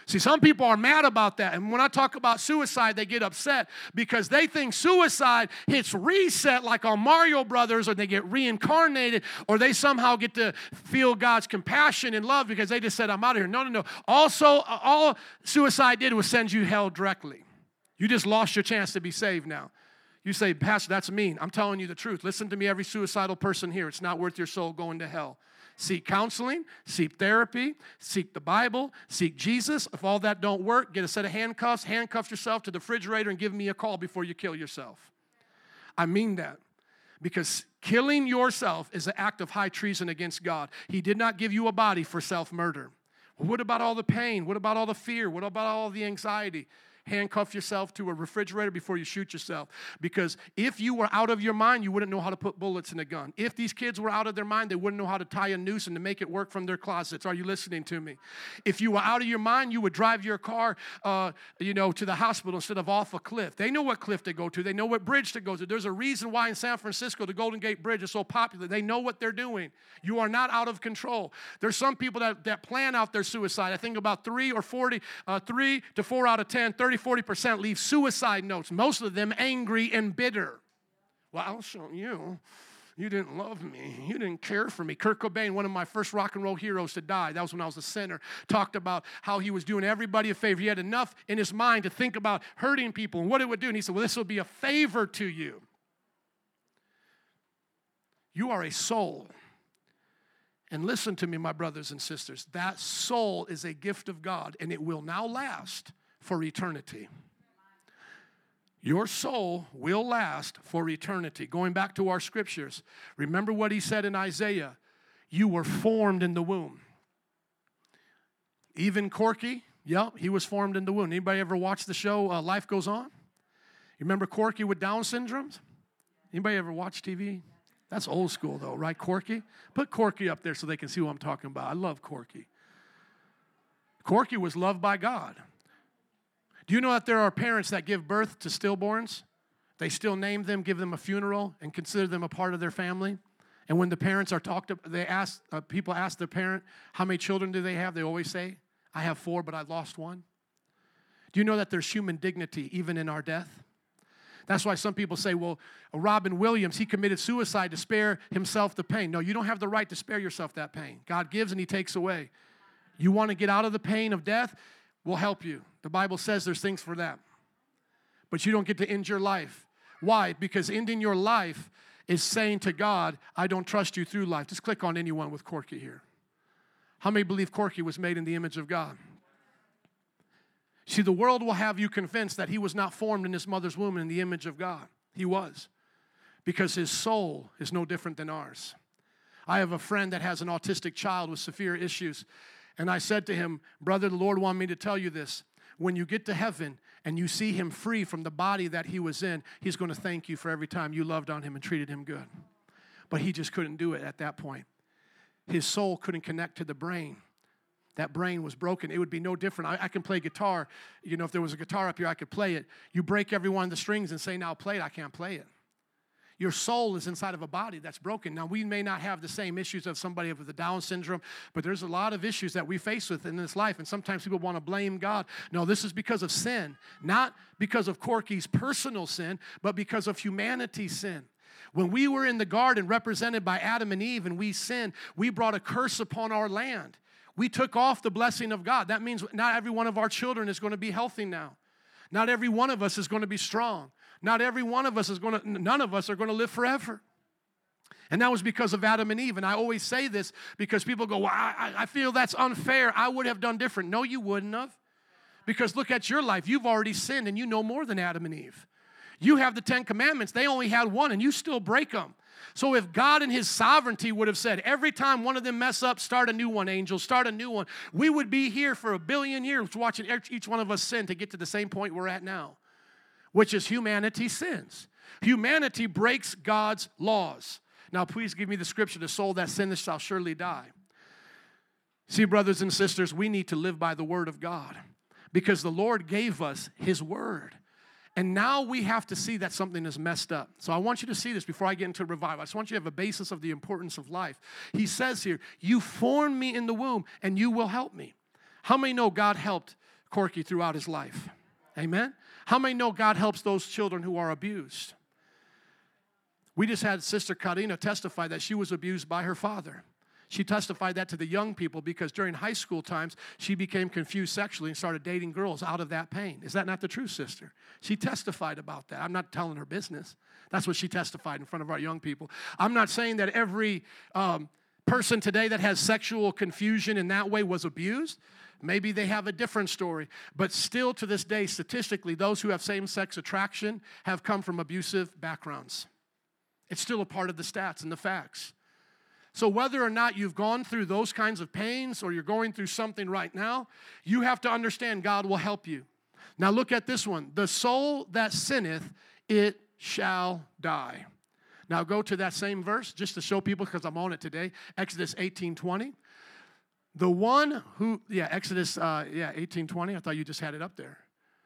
See, some people are mad about that. And when I talk about suicide, they get upset because they think suicide hits reset like on Mario Brothers, or they get reincarnated, or they somehow get to feel God's compassion and love because they just said, I'm out of here. No, no, no. Also, all suicide did was send you hell directly. You just lost your chance to be saved now. You say, Pastor, that's mean. I'm telling you the truth. Listen to me, every suicidal person here. It's not worth your soul going to hell. Seek counseling, seek therapy, seek the Bible, seek Jesus. If all that don't work, get a set of handcuffs, handcuff yourself to the refrigerator and give me a call before you kill yourself. I mean that. Because killing yourself is an act of high treason against God. He did not give you a body for self murder. What about all the pain? What about all the fear? What about all the anxiety? Handcuff yourself to a refrigerator before you shoot yourself. Because if you were out of your mind, you wouldn't know how to put bullets in a gun. If these kids were out of their mind, they wouldn't know how to tie a noose and to make it work from their closets. Are you listening to me? If you were out of your mind, you would drive your car, uh, you know, to the hospital instead of off a cliff. They know what cliff to go to. They know what bridge to go to. There's a reason why in San Francisco the Golden Gate Bridge is so popular. They know what they're doing. You are not out of control. There's some people that, that plan out their suicide. I think about three or 40, uh, three to four out of 10, 30, 40% leave suicide notes, most of them angry and bitter. Well, I'll show you. You didn't love me. You didn't care for me. Kurt Cobain, one of my first rock and roll heroes to die, that was when I was a sinner, talked about how he was doing everybody a favor. He had enough in his mind to think about hurting people and what it would do. And he said, Well, this will be a favor to you. You are a soul. And listen to me, my brothers and sisters. That soul is a gift of God, and it will now last for eternity. Your soul will last for eternity. Going back to our scriptures, remember what he said in Isaiah you were formed in the womb. Even Corky, yep, he was formed in the womb. Anybody ever watch the show uh, Life Goes On? You remember Corky with Down syndromes? Anybody ever watch TV? That's old school though, right? Corky? Put Corky up there so they can see what I'm talking about. I love Corky. Corky was loved by God. Do you know that there are parents that give birth to stillborns? They still name them, give them a funeral, and consider them a part of their family. And when the parents are talked to, they ask, uh, people ask their parent, how many children do they have? They always say, I have four, but I lost one. Do you know that there's human dignity even in our death? That's why some people say, well, Robin Williams, he committed suicide to spare himself the pain. No, you don't have the right to spare yourself that pain. God gives and he takes away. You want to get out of the pain of death? We'll help you. The Bible says there's things for that. But you don't get to end your life. Why? Because ending your life is saying to God, I don't trust you through life. Just click on anyone with Corky here. How many believe Corky was made in the image of God? See, the world will have you convinced that he was not formed in his mother's womb in the image of God. He was. Because his soul is no different than ours. I have a friend that has an autistic child with severe issues. And I said to him, Brother, the Lord wanted me to tell you this when you get to heaven and you see him free from the body that he was in, he's going to thank you for every time you loved on him and treated him good. But he just couldn't do it at that point. his soul couldn't connect to the brain. That brain was broken. It would be no different. I, I, can play guitar. You know, if there was a guitar up here, I could play it. You break every one of the strings and say, now play it. I can't play it. Your soul is inside of a body that's broken. Now, we may not have the same issues of somebody with the Down syndrome, but there's a lot of issues that we face with in this life. And sometimes people want to blame God. No, this is because of sin, not because of Corky's personal sin, but because of humanity's sin. When we were in the garden represented by Adam and Eve and we sinned, we brought a curse upon our land. We took off the blessing of God. That means not every one of our children is going to be healthy now. Not every one of us is going to be strong. Not every one of us is going to, none of us are going to live forever. And that was because of Adam and Eve. And I always say this because people go, well, I, I feel that's unfair. I would have done different. No, you wouldn't have. Because look at your life. You've already sinned and you know more than Adam and Eve. You have the Ten Commandments, they only had one, and you still break them. So if God in his sovereignty would have said, every time one of them mess up, start a new one, angel, start a new one, we would be here for a billion years watching each one of us sin to get to the same point we're at now, which is humanity sins. Humanity breaks God's laws. Now, please give me the scripture the soul that sinneth shall surely die. See, brothers and sisters, we need to live by the word of God because the Lord gave us his word. And now we have to see that something is messed up. So I want you to see this before I get into revival. I just want you to have a basis of the importance of life. He says here, You formed me in the womb, and you will help me. How many know God helped Corky throughout his life? Amen? How many know God helps those children who are abused? We just had Sister Karina testify that she was abused by her father. She testified that to the young people because during high school times, she became confused sexually and started dating girls out of that pain. Is that not the truth, sister? She testified about that. I'm not telling her business. That's what she testified in front of our young people. I'm not saying that every um, person today that has sexual confusion in that way was abused. Maybe they have a different story. But still, to this day, statistically, those who have same sex attraction have come from abusive backgrounds. It's still a part of the stats and the facts. So, whether or not you've gone through those kinds of pains or you're going through something right now, you have to understand God will help you. Now, look at this one the soul that sinneth, it shall die. Now, go to that same verse just to show people because I'm on it today Exodus 18 20. The one who, yeah, Exodus, uh, yeah, 18 20. I thought you just had it up there.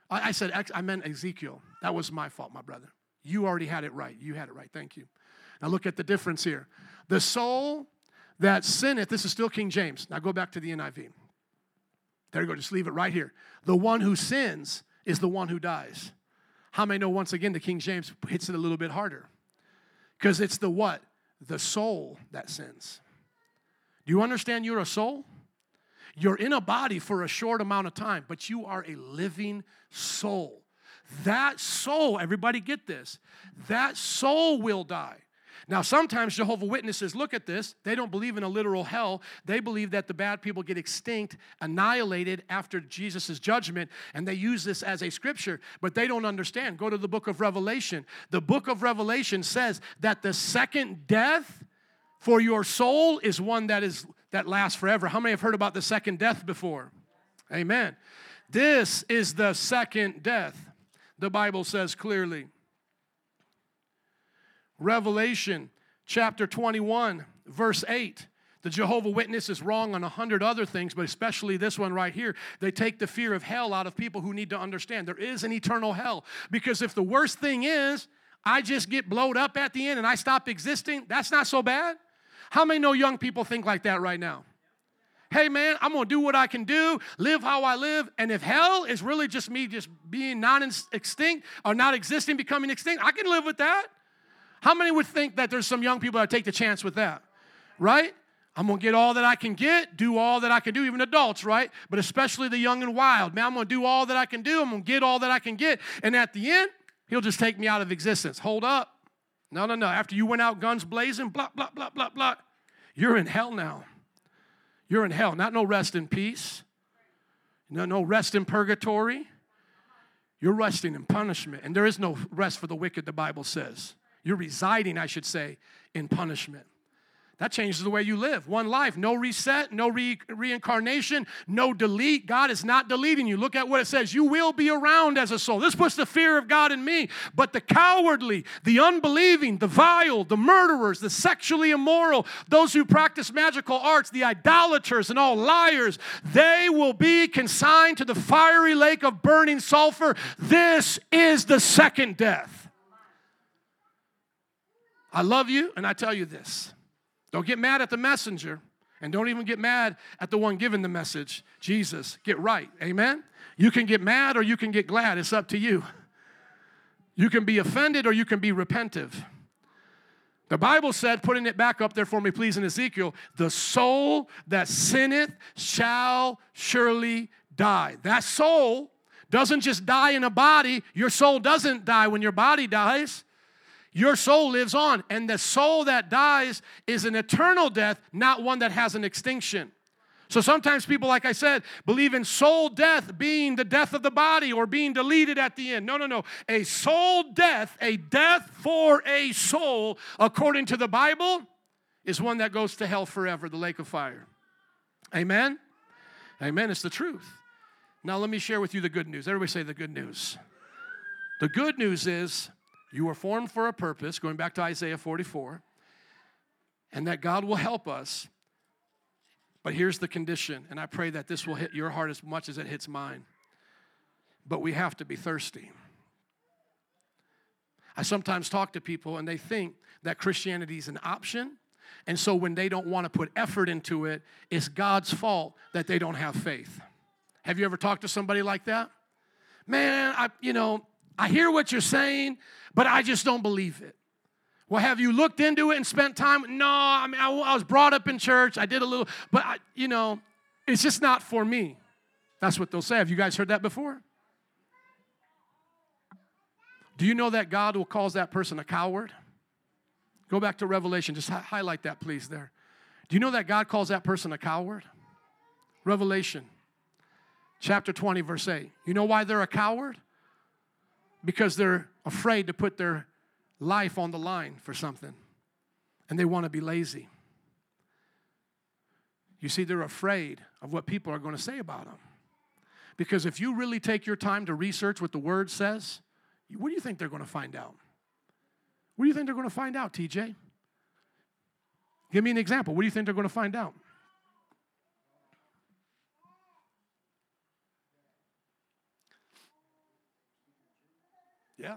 I, I said, I meant Ezekiel. That was my fault, my brother. You already had it right. You had it right. Thank you. Now, look at the difference here. The soul that sinneth, this is still King James. Now go back to the NIV. There you go, just leave it right here. The one who sins is the one who dies. How many know once again the King James hits it a little bit harder? Because it's the what? The soul that sins. Do you understand you're a soul? You're in a body for a short amount of time, but you are a living soul. That soul, everybody get this, that soul will die. Now, sometimes Jehovah Witnesses look at this. They don't believe in a literal hell. They believe that the bad people get extinct, annihilated after Jesus' judgment, and they use this as a scripture, but they don't understand. Go to the book of Revelation. The book of Revelation says that the second death for your soul is one that is that lasts forever. How many have heard about the second death before? Amen. This is the second death. The Bible says clearly. Revelation chapter 21, verse 8. The Jehovah Witness is wrong on a hundred other things, but especially this one right here. They take the fear of hell out of people who need to understand there is an eternal hell. Because if the worst thing is I just get blowed up at the end and I stop existing, that's not so bad. How many know young people think like that right now? Hey man, I'm gonna do what I can do, live how I live, and if hell is really just me just being non extinct or not existing, becoming extinct, I can live with that. How many would think that there's some young people that take the chance with that? Right? I'm gonna get all that I can get, do all that I can do, even adults, right? But especially the young and wild. Man, I'm gonna do all that I can do, I'm gonna get all that I can get. And at the end, he'll just take me out of existence. Hold up. No, no, no. After you went out guns blazing, blah, blah, blah, blah, blah, you're in hell now. You're in hell. Not no rest in peace. No, no rest in purgatory. You're resting in punishment. And there is no rest for the wicked, the Bible says. You're residing, I should say, in punishment. That changes the way you live. One life, no reset, no re- reincarnation, no delete. God is not deleting you. Look at what it says. You will be around as a soul. This puts the fear of God in me. But the cowardly, the unbelieving, the vile, the murderers, the sexually immoral, those who practice magical arts, the idolaters, and all liars, they will be consigned to the fiery lake of burning sulfur. This is the second death. I love you, and I tell you this. Don't get mad at the messenger, and don't even get mad at the one giving the message, Jesus. Get right. Amen? You can get mad or you can get glad. It's up to you. You can be offended or you can be repentive. The Bible said, putting it back up there for me, please, in Ezekiel, the soul that sinneth shall surely die. That soul doesn't just die in a body, your soul doesn't die when your body dies. Your soul lives on, and the soul that dies is an eternal death, not one that has an extinction. So sometimes people, like I said, believe in soul death being the death of the body or being deleted at the end. No, no, no. A soul death, a death for a soul, according to the Bible, is one that goes to hell forever, the lake of fire. Amen? Amen. It's the truth. Now, let me share with you the good news. Everybody say the good news. The good news is you were formed for a purpose, going back to Isaiah 44, and that God will help us. But here's the condition, and I pray that this will hit your heart as much as it hits mine. But we have to be thirsty. I sometimes talk to people and they think that Christianity is an option. And so when they don't want to put effort into it, it's God's fault that they don't have faith. Have you ever talked to somebody like that? Man, I, you know, I hear what you're saying, but I just don't believe it. Well, have you looked into it and spent time? No, I mean, I, I was brought up in church. I did a little, but I, you know, it's just not for me. That's what they'll say. Have you guys heard that before? Do you know that God will cause that person a coward? Go back to Revelation. Just hi- highlight that, please, there. Do you know that God calls that person a coward? Revelation chapter 20, verse 8. You know why they're a coward? Because they're afraid to put their life on the line for something and they want to be lazy. You see, they're afraid of what people are going to say about them. Because if you really take your time to research what the word says, what do you think they're going to find out? What do you think they're going to find out, TJ? Give me an example. What do you think they're going to find out? Yeah.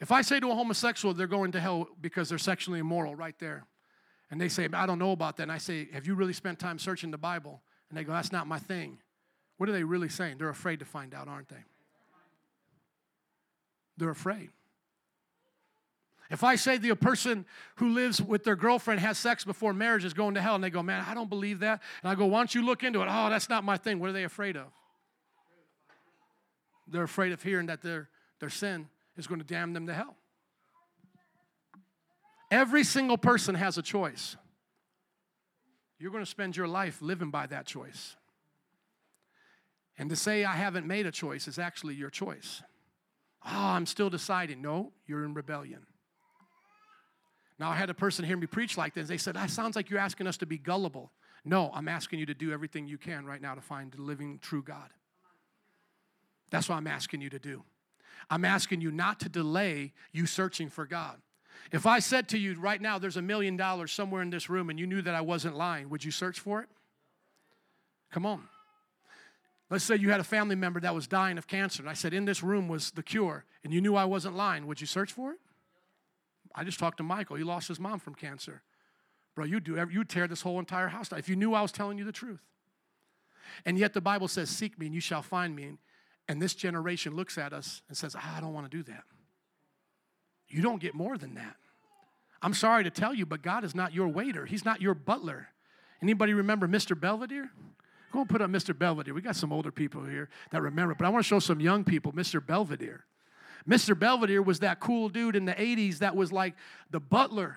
If I say to a homosexual they're going to hell because they're sexually immoral right there, and they say, I don't know about that, and I say, Have you really spent time searching the Bible? And they go, That's not my thing. What are they really saying? They're afraid to find out, aren't they? They're afraid. If I say the person who lives with their girlfriend has sex before marriage is going to hell, and they go, Man, I don't believe that. And I go, Why don't you look into it? Oh, that's not my thing. What are they afraid of? They're afraid of hearing that their, their sin is going to damn them to hell. Every single person has a choice. You're going to spend your life living by that choice. And to say, I haven't made a choice, is actually your choice. Oh, I'm still deciding. No, you're in rebellion. Now, I had a person hear me preach like this. They said, That sounds like you're asking us to be gullible. No, I'm asking you to do everything you can right now to find the living, true God. That's what I'm asking you to do. I'm asking you not to delay you searching for God. If I said to you right now, there's a million dollars somewhere in this room and you knew that I wasn't lying, would you search for it? Come on. Let's say you had a family member that was dying of cancer, and I said, In this room was the cure, and you knew I wasn't lying. Would you search for it? I just talked to Michael. He lost his mom from cancer. Bro, you do you tear this whole entire house down if you knew I was telling you the truth. And yet the Bible says, Seek me and you shall find me. And this generation looks at us and says, ah, I don't want to do that. You don't get more than that. I'm sorry to tell you, but God is not your waiter. He's not your butler. Anybody remember Mr. Belvedere? Go and put up Mr. Belvedere. We got some older people here that remember, but I want to show some young people Mr. Belvedere. Mr. Belvedere was that cool dude in the 80s that was like the butler.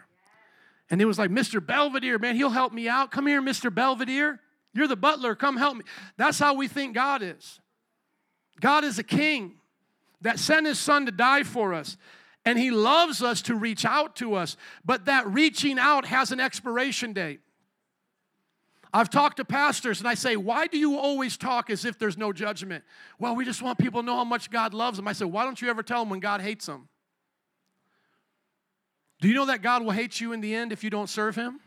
And it was like, Mr. Belvedere, man, he'll help me out. Come here, Mr. Belvedere. You're the butler. Come help me. That's how we think God is. God is a king that sent his son to die for us. And He loves us to reach out to us, but that reaching out has an expiration date. I've talked to pastors and I say, Why do you always talk as if there's no judgment? Well, we just want people to know how much God loves them. I said, Why don't you ever tell them when God hates them? Do you know that God will hate you in the end if you don't serve Him?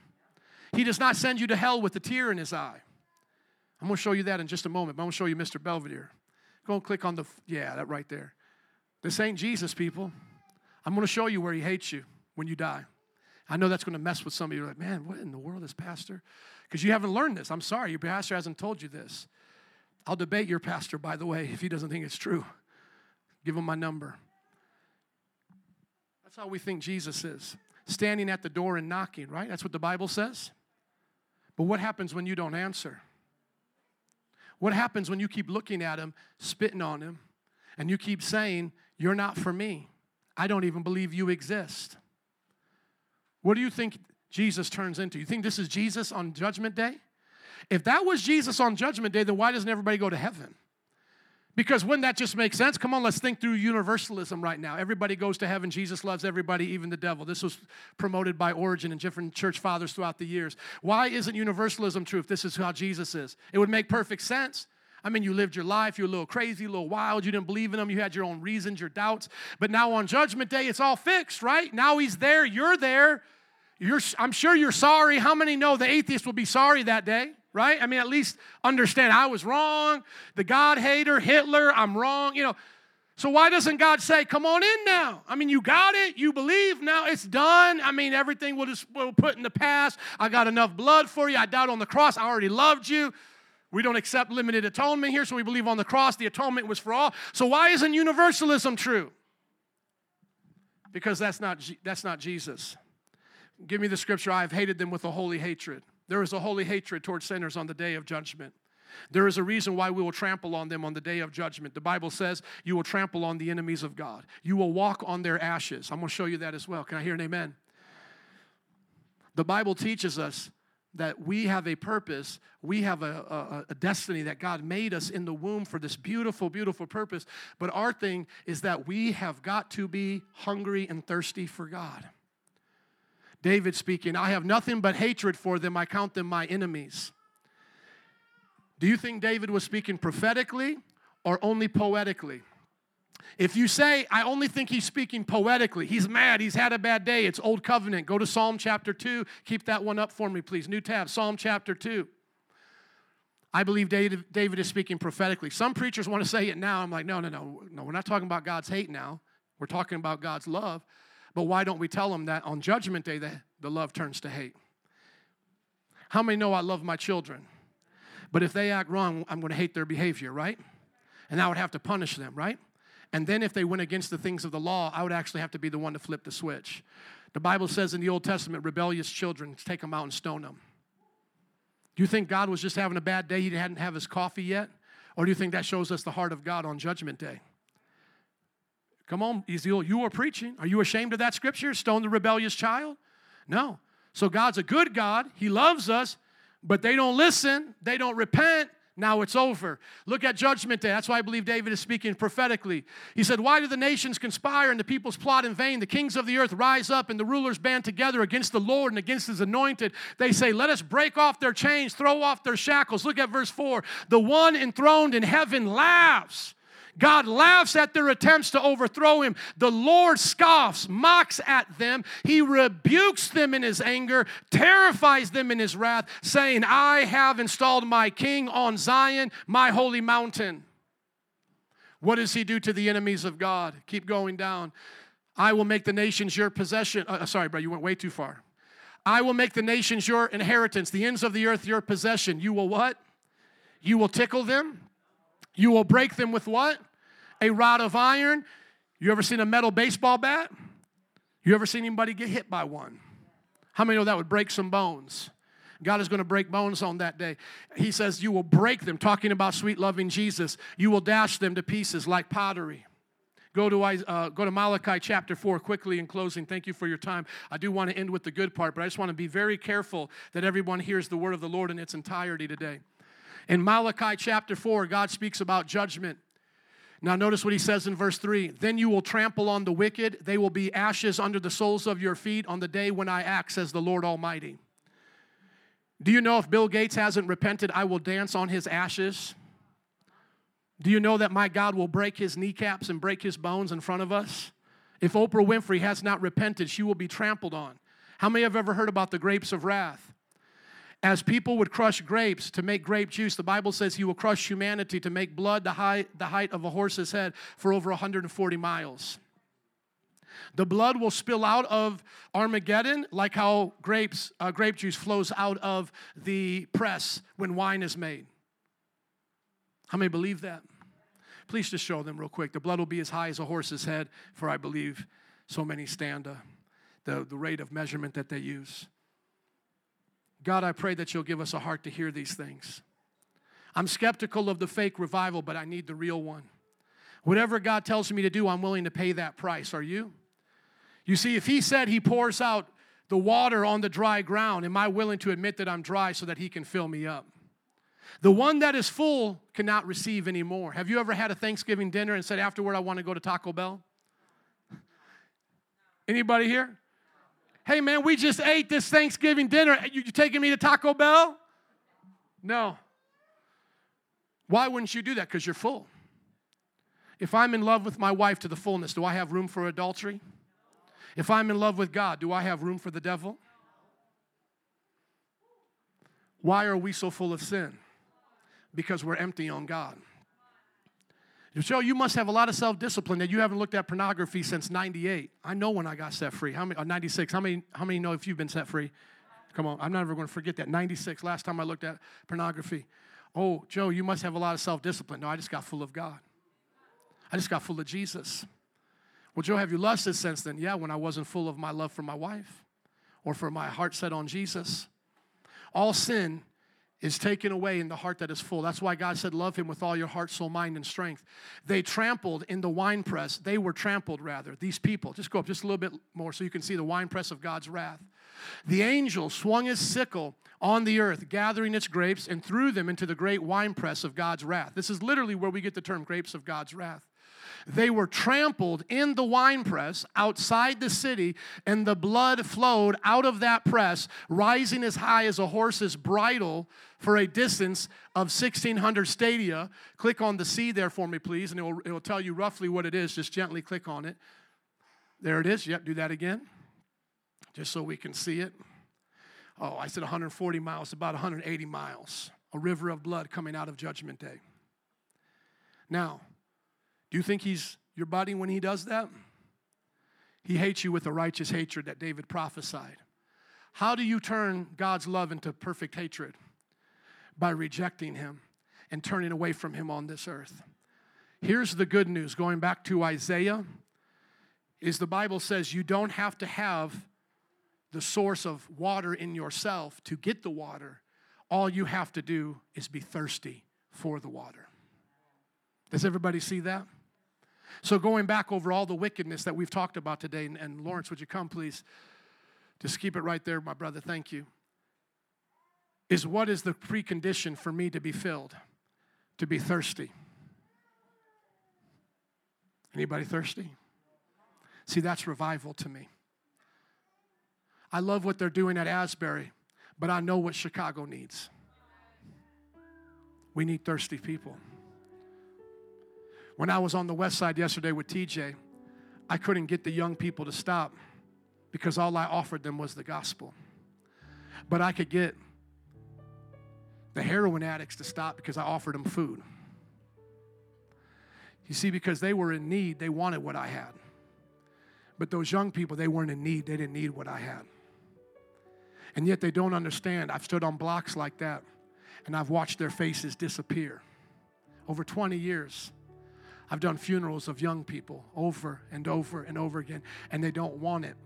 He does not send you to hell with a tear in His eye. I'm going to show you that in just a moment. I'm going to show you Mr. Belvedere. Go click on the, yeah, that right there. This ain't Jesus, people. I'm going to show you where He hates you when you die. I know that's going to mess with some of you. Like, man, what in the world is pastor? because you haven't learned this. I'm sorry, your pastor hasn't told you this. I'll debate your pastor, by the way, if he doesn't think it's true. Give him my number. That's how we think Jesus is standing at the door and knocking, right? That's what the Bible says. But what happens when you don't answer? What happens when you keep looking at him, spitting on him, and you keep saying, You're not for me? I don't even believe you exist. What do you think Jesus turns into. You think this is Jesus on Judgment Day? If that was Jesus on Judgment Day, then why doesn't everybody go to heaven? Because wouldn't that just make sense? Come on, let's think through universalism right now. Everybody goes to heaven. Jesus loves everybody, even the devil. This was promoted by Origen and different church fathers throughout the years. Why isn't universalism true if this is how Jesus is? It would make perfect sense. I mean, you lived your life, you're a little crazy, a little wild, you didn't believe in him, you had your own reasons, your doubts. But now on Judgment Day, it's all fixed, right? Now he's there, you're there. You're, I'm sure you're sorry. How many know the atheist will be sorry that day? Right? I mean, at least understand I was wrong. The God hater, Hitler, I'm wrong. You know, so why doesn't God say, "Come on in now"? I mean, you got it. You believe now. It's done. I mean, everything will just will put in the past. I got enough blood for you. I died on the cross. I already loved you. We don't accept limited atonement here, so we believe on the cross the atonement was for all. So why isn't universalism true? Because that's not that's not Jesus. Give me the scripture. I have hated them with a holy hatred. There is a holy hatred towards sinners on the day of judgment. There is a reason why we will trample on them on the day of judgment. The Bible says you will trample on the enemies of God. You will walk on their ashes. I'm going to show you that as well. Can I hear an amen? The Bible teaches us that we have a purpose, we have a, a, a, destiny that God made us in the womb for this beautiful, beautiful purpose. But our thing is that we have got to be hungry and thirsty for God. David speaking, I have nothing but hatred for them. I count them my enemies. Do you think David was speaking prophetically or only poetically? If you say, I only think he's speaking poetically, he's mad, he's had a bad day, it's Old Covenant. Go to Psalm chapter 2. Keep that one up for me, please. New tab, Psalm chapter 2. I believe David, is speaking prophetically. Some preachers want to say it now. I'm like, no, no, no, no. We're not talking about God's hate now. We're talking about God's love. But why don't we tell them that on Judgment Day the, the love turns to hate? How many know I love my children? But if they act wrong, I'm going to hate their behavior, right? And I would have to punish them, right? And then if they went against the things of the law, I would actually have to be the one to flip the switch. The Bible says in the Old Testament, rebellious children, take them out and stone them. Do you think God was just having a bad day? He hadn't have his coffee yet? Or do you think that shows us the heart of God on Judgment Day? Come on, Ezekiel, you are preaching. Are you ashamed of that scripture? Stone the rebellious child? No. So God's a good God. He loves us, but they don't listen, they don't repent. Now it's over. Look at Judgment Day. That's why I believe David is speaking prophetically. He said, Why do the nations conspire and the peoples plot in vain? The kings of the earth rise up and the rulers band together against the Lord and against his anointed. They say, Let us break off their chains, throw off their shackles. Look at verse 4. The one enthroned in heaven laughs. God laughs at their attempts to overthrow him. The Lord scoffs, mocks at them. He rebukes them in his anger, terrifies them in his wrath, saying, I have installed my king on Zion, my holy mountain. What does he do to the enemies of God? Keep going down. I will make the nations your possession. Uh, sorry, bro, you went way too far. I will make the nations your inheritance, the ends of the earth your possession. You will what? You will tickle them. You will break them with what? A rod of iron. You ever seen a metal baseball bat? You ever seen anybody get hit by one? How many know that would break some bones? God is going to break bones on that day. He says, You will break them, talking about sweet, loving Jesus. You will dash them to pieces like pottery. Go to, uh, go to Malachi chapter 4 quickly in closing. Thank you for your time. I do want to end with the good part, but I just want to be very careful that everyone hears the word of the Lord in its entirety today. In Malachi chapter 4, God speaks about judgment. Now, notice what he says in verse 3 Then you will trample on the wicked, they will be ashes under the soles of your feet on the day when I act, says the Lord Almighty. Do you know if Bill Gates hasn't repented, I will dance on his ashes? Do you know that my God will break his kneecaps and break his bones in front of us? If Oprah Winfrey has not repented, she will be trampled on. How many have ever heard about the grapes of wrath? As people would crush grapes to make grape juice, the Bible says he will crush humanity to make blood the height, the height of a horse's head for over 140 miles. The blood will spill out of Armageddon like how grapes, uh, grape juice flows out of the press when wine is made. How many believe that? Please just show them real quick. The blood will be as high as a horse's head, for I believe so many stand uh, the, the rate of measurement that they use. God, I pray that you'll give us a heart to hear these things. I'm skeptical of the fake revival, but I need the real one. Whatever God tells me to do, I'm willing to pay that price. Are you? You see, if He said He pours out the water on the dry ground, am I willing to admit that I'm dry so that He can fill me up? The one that is full cannot receive anymore. Have you ever had a Thanksgiving dinner and said afterward, I want to go to Taco Bell? Anybody here? Hey man, we just ate this Thanksgiving dinner. You, you taking me to Taco Bell? No. Why wouldn't you do that? Because you're full. If I'm in love with my wife to the fullness, do I have room for adultery? If I'm in love with God, do I have room for the devil? Why are we so full of sin? Because we're empty on God. Joe, you must have a lot of self discipline that you haven't looked at pornography since 98. I know when I got set free. How many, uh, 96. How many, how many know if you've been set free? Come on, I'm never going to forget that. 96, last time I looked at pornography. Oh, Joe, you must have a lot of self discipline. No, I just got full of God. I just got full of Jesus. Well, Joe, have you lusted since then? Yeah, when I wasn't full of my love for my wife or for my heart set on Jesus. All sin is taken away in the heart that is full. That's why God said, Love him with all your heart, soul, mind, and strength. They trampled in the winepress. They were trampled, rather. These people. Just go up just a little bit more so you can see the winepress of God's wrath. The angel swung his sickle on the earth, gathering its grapes, and threw them into the great winepress of God's wrath. This is literally where we get the term grapes of God's wrath. They were trampled in the winepress outside the city, and the blood flowed out of that press, rising as high as a horse's bridle for a distance of 1,600 stadia. Click on the C there for me, please, and it will, it will tell you roughly what it is. Just gently click on it. There it is. Yep, do that again, just so we can see it. Oh, I said 140 miles, about 180 miles. A river of blood coming out of Judgment Day. Now, do you think he's your buddy when he does that? He hates you with a righteous hatred that David prophesied. How do you turn God's love into perfect hatred? By rejecting him and turning away from him on this earth. Here's the good news going back to Isaiah is the Bible says you don't have to have the source of water in yourself to get the water. All you have to do is be thirsty for the water. Does everybody see that? So, going back over all the wickedness that we've talked about today, and, Lawrence, would you come, please? Just keep it right there, my brother. Thank you. Is what is the precondition for me to be filled? To be thirsty. Anybody thirsty? See, that's revival to me. I love what they're doing at Asbury, but I know what Chicago needs. We need thirsty people. When I was on the west side yesterday with TJ, I couldn't get the young people to stop because all I offered them was the gospel. But I could get the heroin addicts to stop because I offered them food. You see, because they were in need, they wanted what I had. But those young people, they weren't in need, they didn't need what I had. And yet they don't understand. I've stood on blocks like that and I've watched their faces disappear over 20 years. I've done funerals of young people over and over and over again, and they don't want it.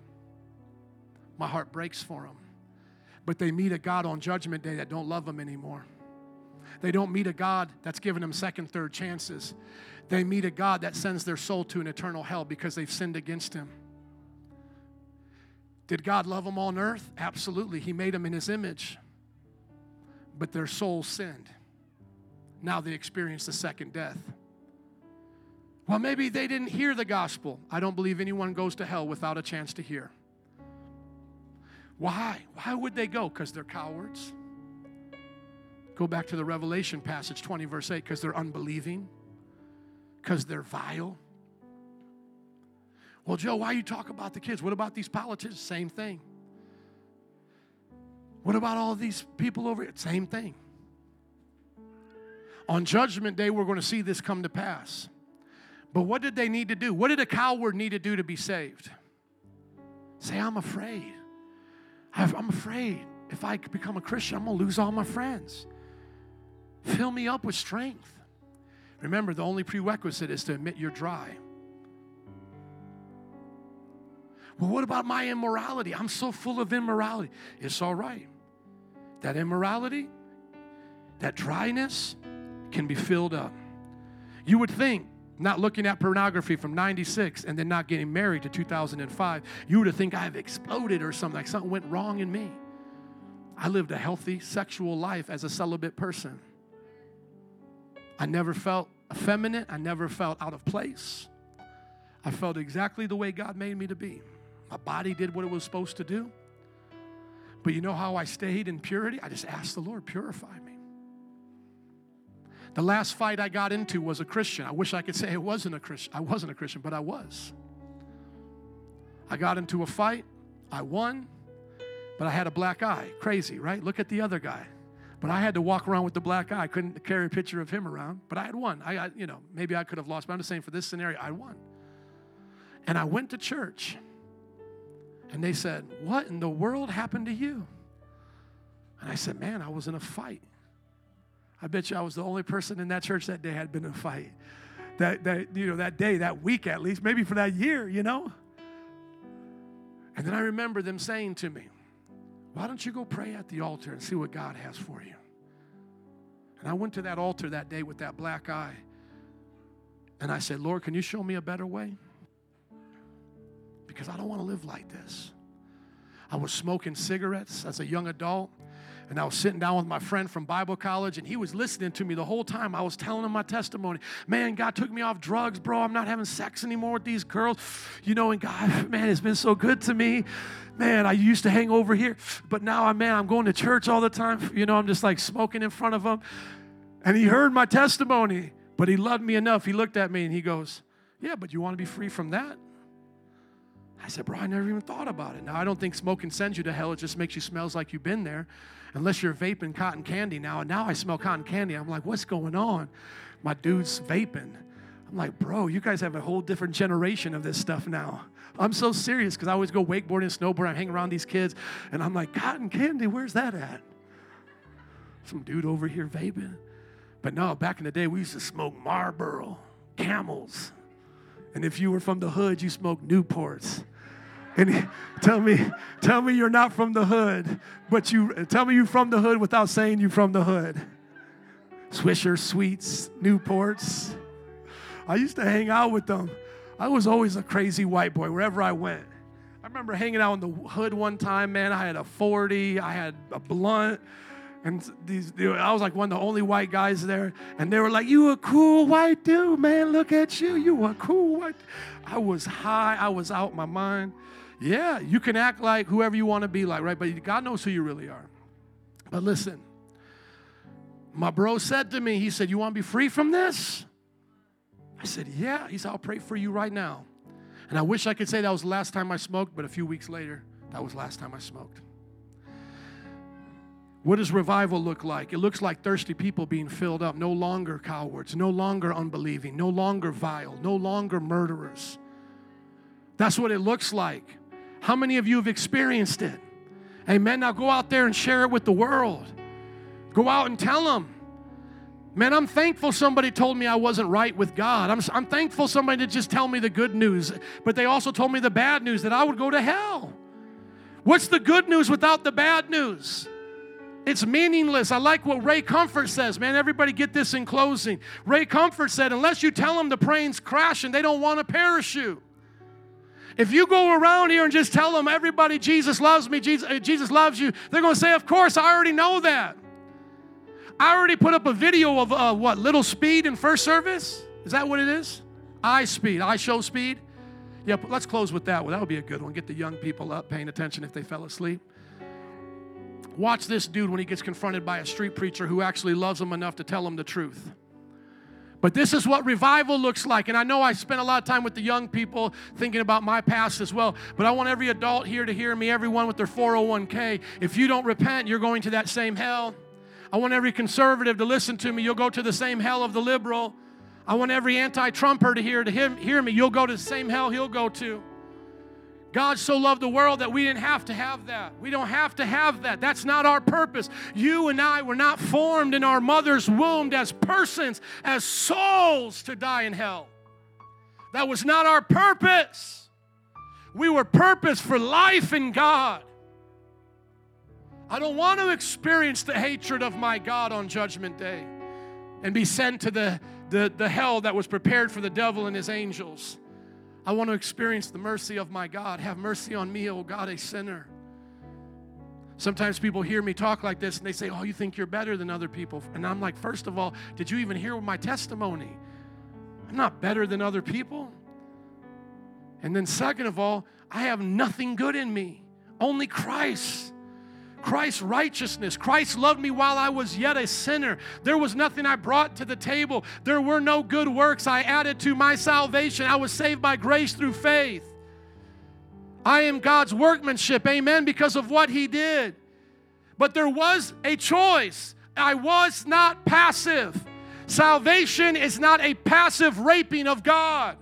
My heart breaks for them. But they meet a God on Judgment Day that don't love them anymore. They don't meet a God that's given them second, third chances. They meet a God that sends their soul to an eternal hell because they've sinned against Him. Did God love them on earth? Absolutely. He made them in His image. But their soul sinned. Now they experience the second death. Well, maybe they didn't hear the gospel. I don't believe anyone goes to hell without a chance to hear. Why? Why would they go? Because they're cowards. Go back to the Revelation passage 20, verse 8, because they're unbelieving, because they're vile. Well, Joe, why you talk about the kids? What about these politicians? Same thing. What about all these people over here? Same thing. On Judgment Day, we're going to see this come to pass. But what did they need to do? What did a coward need to do to be saved? Say, I'm afraid. I'm afraid if I become a Christian, I'm going to lose all my friends. Fill me up with strength. Remember, the only prerequisite is to admit you're dry. Well, what about my immorality? I'm so full of immorality. It's all right. That immorality, that dryness can be filled up. You would think, not looking at pornography from 96 and then not getting married to 2005, you would think I've exploded or something, like something went wrong in me. I lived a healthy sexual life as a celibate person. I never felt effeminate. I never felt out of place. I felt exactly the way God made me to be. My body did what it was supposed to do. But you know how I stayed in purity? I just asked the Lord, purify me. The last fight I got into was a Christian. I wish I could say it wasn't a Christian. I wasn't a Christian, but I was. I got into a fight. I won, but I had a black eye. Crazy, right? Look at the other guy. But I had to walk around with the black eye. I couldn't carry a picture of him around, but I had won. I, I you know, maybe I could have lost, but I'm just saying for this scenario, I won. And I went to church. And they said, What in the world happened to you? And I said, Man, I was in a fight. I bet you I was the only person in that church that day had been in a fight. That, that, you know, that day, that week at least, maybe for that year, you know? And then I remember them saying to me, Why don't you go pray at the altar and see what God has for you? And I went to that altar that day with that black eye. And I said, Lord, can you show me a better way? because I don't want to live like this. I was smoking cigarettes as a young adult. And I was sitting down with my friend from Bible college, and he was listening to me the whole time. I was telling him my testimony. Man, God took me off drugs, bro. I'm not having sex anymore with these girls. You know, and God, man, it's been so good to me. Man, I used to hang over here, but now I'm, man, I'm going to church all the time. You know, I'm just like smoking in front of him. And he heard my testimony, but he loved me enough. He looked at me and he goes, Yeah, but you want to be free from that? I said, Bro, I never even thought about it. Now, I don't think smoking sends you to hell. It just makes you smells like you've been there. Unless you're vaping cotton candy now. And now I smell cotton candy. I'm like, What's going on? My dude's vaping. I'm like, Bro, you guys have a whole different generation of this stuff now. I'm so serious because I always go wakeboarding and snowboarding. I hang around these kids. And I'm like, Cotton candy, where's that at? Some dude over here vaping. But no, back in the day, we used to smoke Marlboro, camels. And if you were from the hood, you smoked Newports. And tell me, tell me you're not from the hood, but you tell me you're from the hood without saying you're from the hood. Swisher sweets, Newports. I used to hang out with them. I was always a crazy white boy wherever I went. I remember hanging out in the hood one time, man. I had a 40, I had a blunt. And these, I was like one of the only white guys there. And they were like, You a cool white dude, man. Look at you. You a cool white. I was high. I was out my mind. Yeah, you can act like whoever you want to be like, right? But God knows who you really are. But listen, my bro said to me, He said, You want to be free from this? I said, Yeah. He said, I'll pray for you right now. And I wish I could say that was the last time I smoked, but a few weeks later, that was the last time I smoked. What does revival look like? It looks like thirsty people being filled up, no longer cowards, no longer unbelieving, no longer vile, no longer murderers. That's what it looks like. How many of you have experienced it? Amen. Now go out there and share it with the world. Go out and tell them. Man, I'm thankful somebody told me I wasn't right with God. I'm, I'm thankful somebody did just tell me the good news, but they also told me the bad news that I would go to hell. What's the good news without the bad news? It's meaningless. I like what Ray Comfort says. Man, everybody get this in closing. Ray Comfort said, unless you tell them the plane's crashing, they don't want a parachute. If you go around here and just tell them, everybody, Jesus loves me, Jesus, uh, Jesus loves you, they're going to say, Of course, I already know that. I already put up a video of uh, what, little speed in first service? Is that what it is? I speed. IShowSpeed. Yeah, let's close with that one. That would be a good one. Get the young people up paying attention if they fell asleep. Watch this dude when he gets confronted by a street preacher who actually loves him enough to tell him the truth. But this is what revival looks like. And I know I spent a lot of time with the young people thinking about my past as well. But I want every adult here to hear me, everyone with their 401k. If you don't repent, you're going to that same hell. I want every conservative to listen to me. You'll go to the same hell of the liberal. I want every anti Trumper to hear, to hear, hear me. You'll go to the same hell he'll go to. God so loved the world that we didn't have to have that. We don't have to have that. That's not our purpose. You and I were not formed in our mother's womb as persons, as souls to die in hell. That was not our purpose. We were purpose for life in God. I don't want to experience the hatred of my God on Judgment Day and be sent to the, the, the hell that was prepared for the devil and his angels. I want to experience the mercy of my God. Have mercy on me, oh God, a sinner. Sometimes people hear me talk like this and they say, Oh, you think you're better than other people. And I'm like, First of all, did you even hear my testimony? I'm not better than other people. And then, second of all, I have nothing good in me, only Christ. Christ's righteousness. Christ loved me while I was yet a sinner. There was nothing I brought to the table. There were no good works I added to my salvation. I was saved by grace through faith. I am God's workmanship, amen, because of what He did. But there was a choice. I was not passive. Salvation is not a passive raping of God.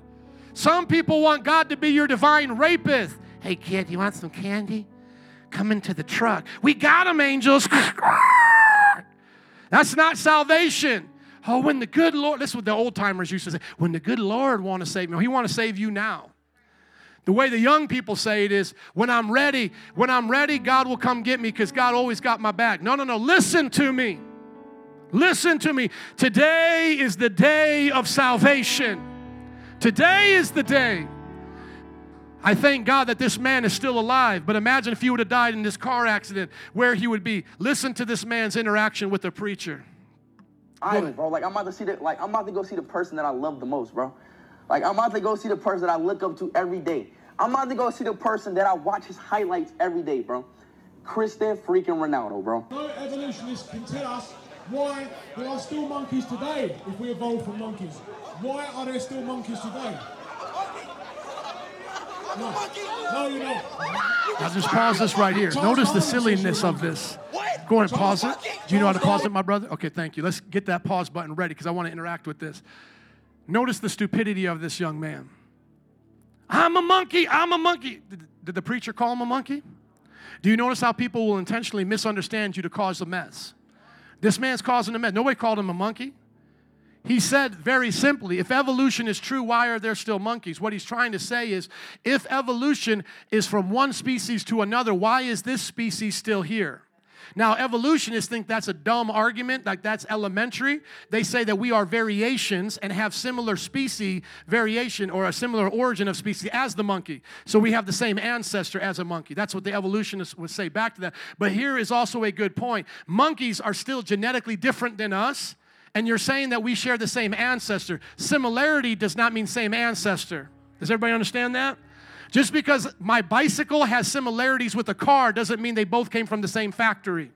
Some people want God to be your divine rapist. Hey, kid, you want some candy? Come into the truck. We got them, angels. That's not salvation. Oh, when the good Lord, this is what the old timers used to say. When the good Lord want to save me, oh, He want to save you now. The way the young people say it is, when I'm ready, when I'm ready, God will come get me because God always got my back. No, no, no. Listen to me. Listen to me. Today is the day of salvation. Today is the day. I thank God that this man is still alive, but imagine if he would have died in this car accident, where he would be. Listen to this man's interaction with the preacher. I bro. Like I'm about to see the like I'm about to go see the person that I love the most, bro. Like I'm about to go see the person that I look up to every day. I'm about to go see the person that I watch his highlights every day, bro. Cristiano freaking Ronaldo, bro. No evolutionist can tell us why there are still monkeys today if we evolved from monkeys. Why are there still monkeys today? No, you don't. Now just pause this right here. Notice the silliness of this. Go ahead and pause it. Do you know how to pause it, my brother? Okay, thank you. Let's get that pause button ready because I want to interact with this. Notice the stupidity of this young man. I'm a monkey. I'm a monkey. Did the preacher call him a monkey? Do you notice how people will intentionally misunderstand you to cause a mess? This man's causing a mess. Nobody called him a monkey. He said very simply, if evolution is true, why are there still monkeys? What he's trying to say is, if evolution is from one species to another, why is this species still here? Now, evolutionists think that's a dumb argument, like that's elementary. They say that we are variations and have similar species variation or a similar origin of species as the monkey. So we have the same ancestor as a monkey. That's what the evolutionists would say back to that. But here is also a good point monkeys are still genetically different than us and you're saying that we share the same ancestor. Similarity does not mean same ancestor. Does everybody understand that? Just because my bicycle has similarities with a car doesn't mean they both came from the same factory.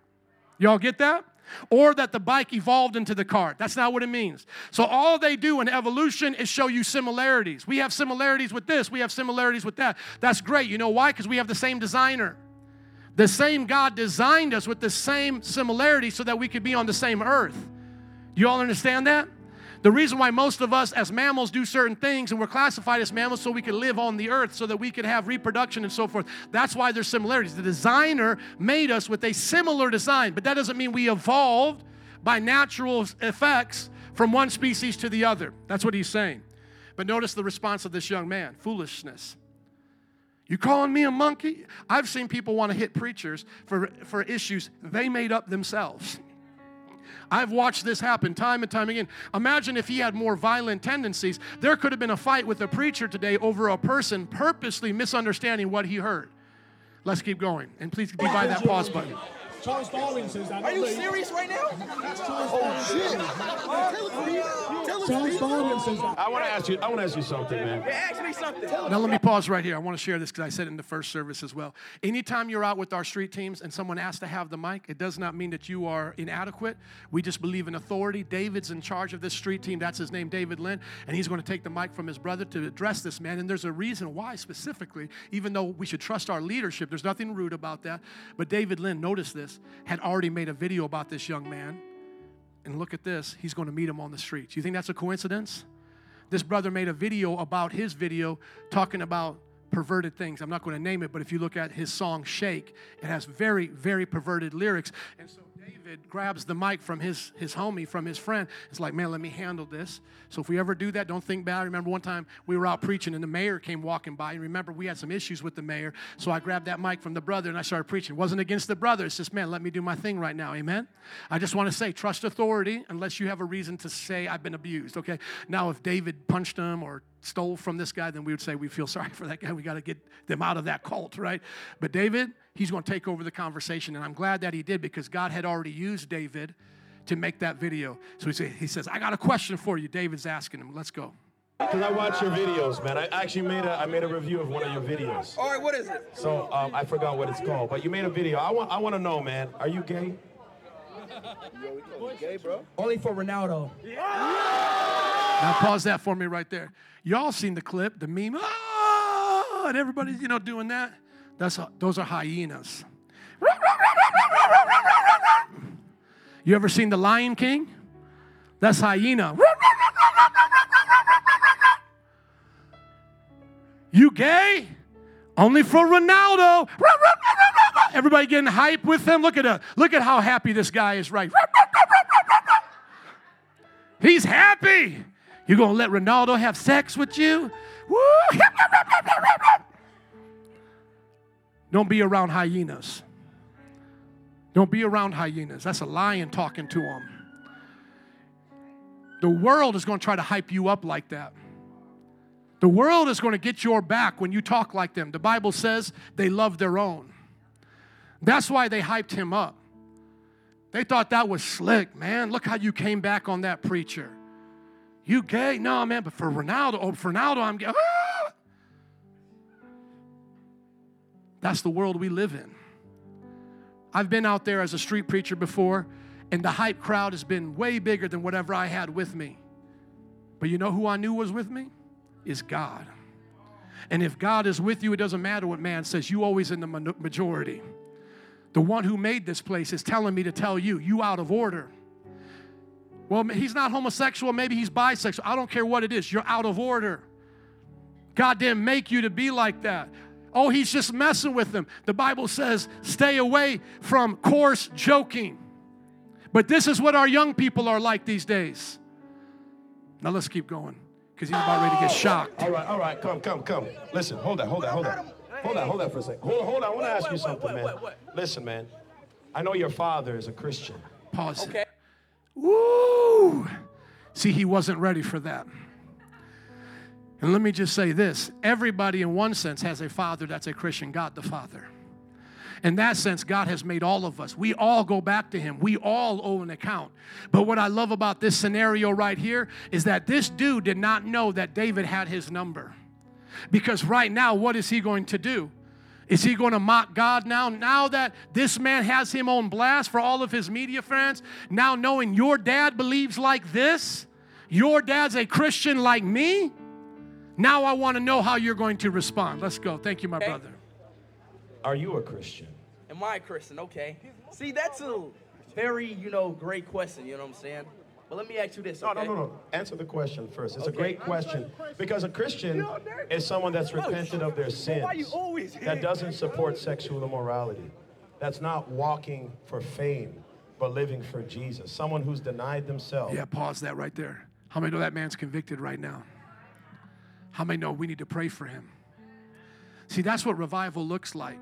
Y'all get that? Or that the bike evolved into the car. That's not what it means. So, all they do in evolution is show you similarities. We have similarities with this, we have similarities with that. That's great. You know why? Because we have the same designer. The same God designed us with the same similarities so that we could be on the same earth. You all understand that? The reason why most of us as mammals do certain things and we're classified as mammals so we can live on the earth, so that we can have reproduction and so forth. That's why there's similarities. The designer made us with a similar design, but that doesn't mean we evolved by natural effects from one species to the other. That's what he's saying. But notice the response of this young man foolishness. You calling me a monkey? I've seen people want to hit preachers for, for issues they made up themselves. I've watched this happen time and time again. Imagine if he had more violent tendencies. There could have been a fight with a preacher today over a person purposely misunderstanding what he heard. Let's keep going. And please be by that pause button. Charles Darwin says that. Are you me. serious right now? That's Charles oh, Darwin says that. I want to ask you. I want to ask you something, man. Ask me something. Now, let me pause right here. I want to share this because I said it in the first service as well. Anytime you're out with our street teams and someone asks to have the mic, it does not mean that you are inadequate. We just believe in authority. David's in charge of this street team. That's his name, David Lynn. And he's going to take the mic from his brother to address this man. And there's a reason why, specifically, even though we should trust our leadership, there's nothing rude about that. But David Lynn, notice this, had already made a video about this young man. And look at this, he's going to meet him on the streets. You think that's a coincidence? This brother made a video about his video talking about perverted things. I'm not going to name it, but if you look at his song Shake, it has very, very perverted lyrics. And so David grabs the mic from his, his homie, from his friend. It's like, man, let me handle this. So if we ever do that, don't think bad. I remember one time we were out preaching and the mayor came walking by. And remember, we had some issues with the mayor. So I grabbed that mic from the brother and I started preaching. It wasn't against the brother. It's just, man, let me do my thing right now. Amen. I just want to say, trust authority unless you have a reason to say I've been abused. Okay. Now, if David punched him or stole from this guy, then we would say we feel sorry for that guy. We got to get them out of that cult, right? But David, he's going to take over the conversation. And I'm glad that he did because God had already used David to make that video. So he, say, he says, I got a question for you. David's asking him. Let's go. Because I watch your videos, man. I actually made a I made a review of one of your videos. All right, what is it? So um, I forgot what it's called, but you made a video. I want I want to know, man. Are you gay? Gay, bro. Only for Ronaldo. Now pause that for me right there. Y'all seen the clip, the meme, oh, and everybody's, you know, doing that. That's those are hyenas. You ever seen The Lion King? That's hyena. You gay? Only for Ronaldo. Everybody getting hype with him. Look at a, look at how happy this guy is right. He's happy. You gonna let Ronaldo have sex with you? Woo! Don't be around hyenas. Don't be around hyenas. That's a lion talking to him. The world is going to try to hype you up like that. The world is going to get your back when you talk like them. The Bible says they love their own. That's why they hyped him up. They thought that was slick, man. Look how you came back on that preacher. You gay? No, man, but for Ronaldo, oh, for Ronaldo, I'm gay. Ah! That's the world we live in. I've been out there as a street preacher before, and the hype crowd has been way bigger than whatever I had with me. But you know who I knew was with me? Is God. And if God is with you, it doesn't matter what man says, you always in the majority. The one who made this place is telling me to tell you, you out of order. Well, he's not homosexual, maybe he's bisexual. I don't care what it is, you're out of order. God didn't make you to be like that. Oh, he's just messing with them. The Bible says, stay away from coarse joking. But this is what our young people are like these days. Now let's keep going because he's about ready to get shocked. All right, all right. Come, come, come. Listen, hold that, hold that, hold that. Hold that, hold that for a second. Hold, hold on. I want to ask you something, man. Listen, man. I know your father is a Christian. Pause. Okay. Woo! See, he wasn't ready for that. And let me just say this everybody, in one sense, has a father that's a Christian, God the Father. In that sense, God has made all of us. We all go back to Him. We all owe an account. But what I love about this scenario right here is that this dude did not know that David had his number. Because right now, what is he going to do? Is he going to mock God now? Now that this man has him on blast for all of his media friends, now knowing your dad believes like this, your dad's a Christian like me, now I want to know how you're going to respond. Let's go. Thank you, my Okay. brother. Are you a Christian? Am I a Christian? Okay. See, that's a very, you know, great question. You know what I'm saying? But let me ask you this. No, Okay? no, no, no. Answer the question first. It's a great question because a Christian is someone that's repented of their sins, that doesn't support sexual immorality, that's not walking for fame, but living for Jesus. Someone who's denied themselves. Yeah, pause that right there. How many know that man's convicted right now? How many know we need to pray for him? See, that's what revival looks like.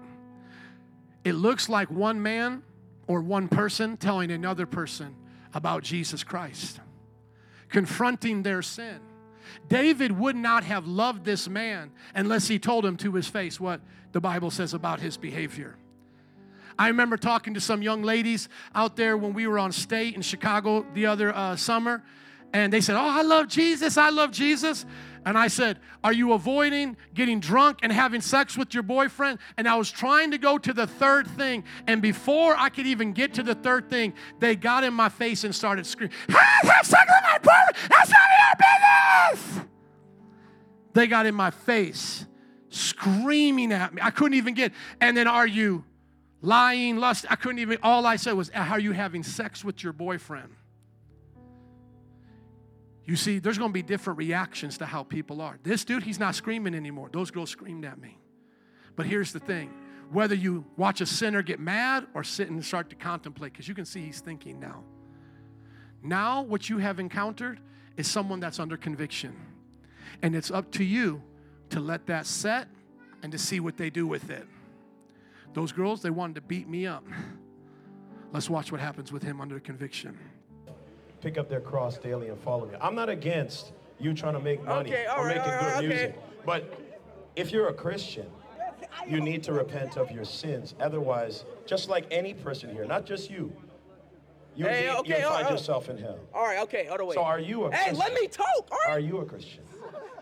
It looks like one man or one person telling another person about Jesus Christ, confronting their sin. David would not have loved this man unless he told him to his face what the Bible says about his behavior. I remember talking to some young ladies out there when we were on state in Chicago the other uh, summer, and they said, Oh, I love Jesus, I love Jesus. And I said, Are you avoiding getting drunk and having sex with your boyfriend? And I was trying to go to the third thing. And before I could even get to the third thing, they got in my face and started screaming, Have sex with my boyfriend! That's none of your business! They got in my face, screaming at me. I couldn't even get, and then are you lying, lust? I couldn't even, all I said was, Are you having sex with your boyfriend? You see, there's going to be different reactions to how people are. This dude, he's not screaming anymore. Those girls screamed at me. But here's the thing whether you watch a sinner get mad or sit and start to contemplate, because you can see he's thinking now. Now, what you have encountered is someone that's under conviction. And it's up to you to let that set and to see what they do with it. Those girls, they wanted to beat me up. Let's watch what happens with him under conviction pick up their cross daily and follow me. I'm not against you trying to make money Okay, or right, making all good okay. music. But if you're a Christian, you need to repent of your sins. Otherwise, just like any person here, not just you, you Hey, need, okay, you'll oh, find right. yourself in hell. All right, okay, on, wait. So are you a Hey, Christian? let me talk, right? Are you a Christian?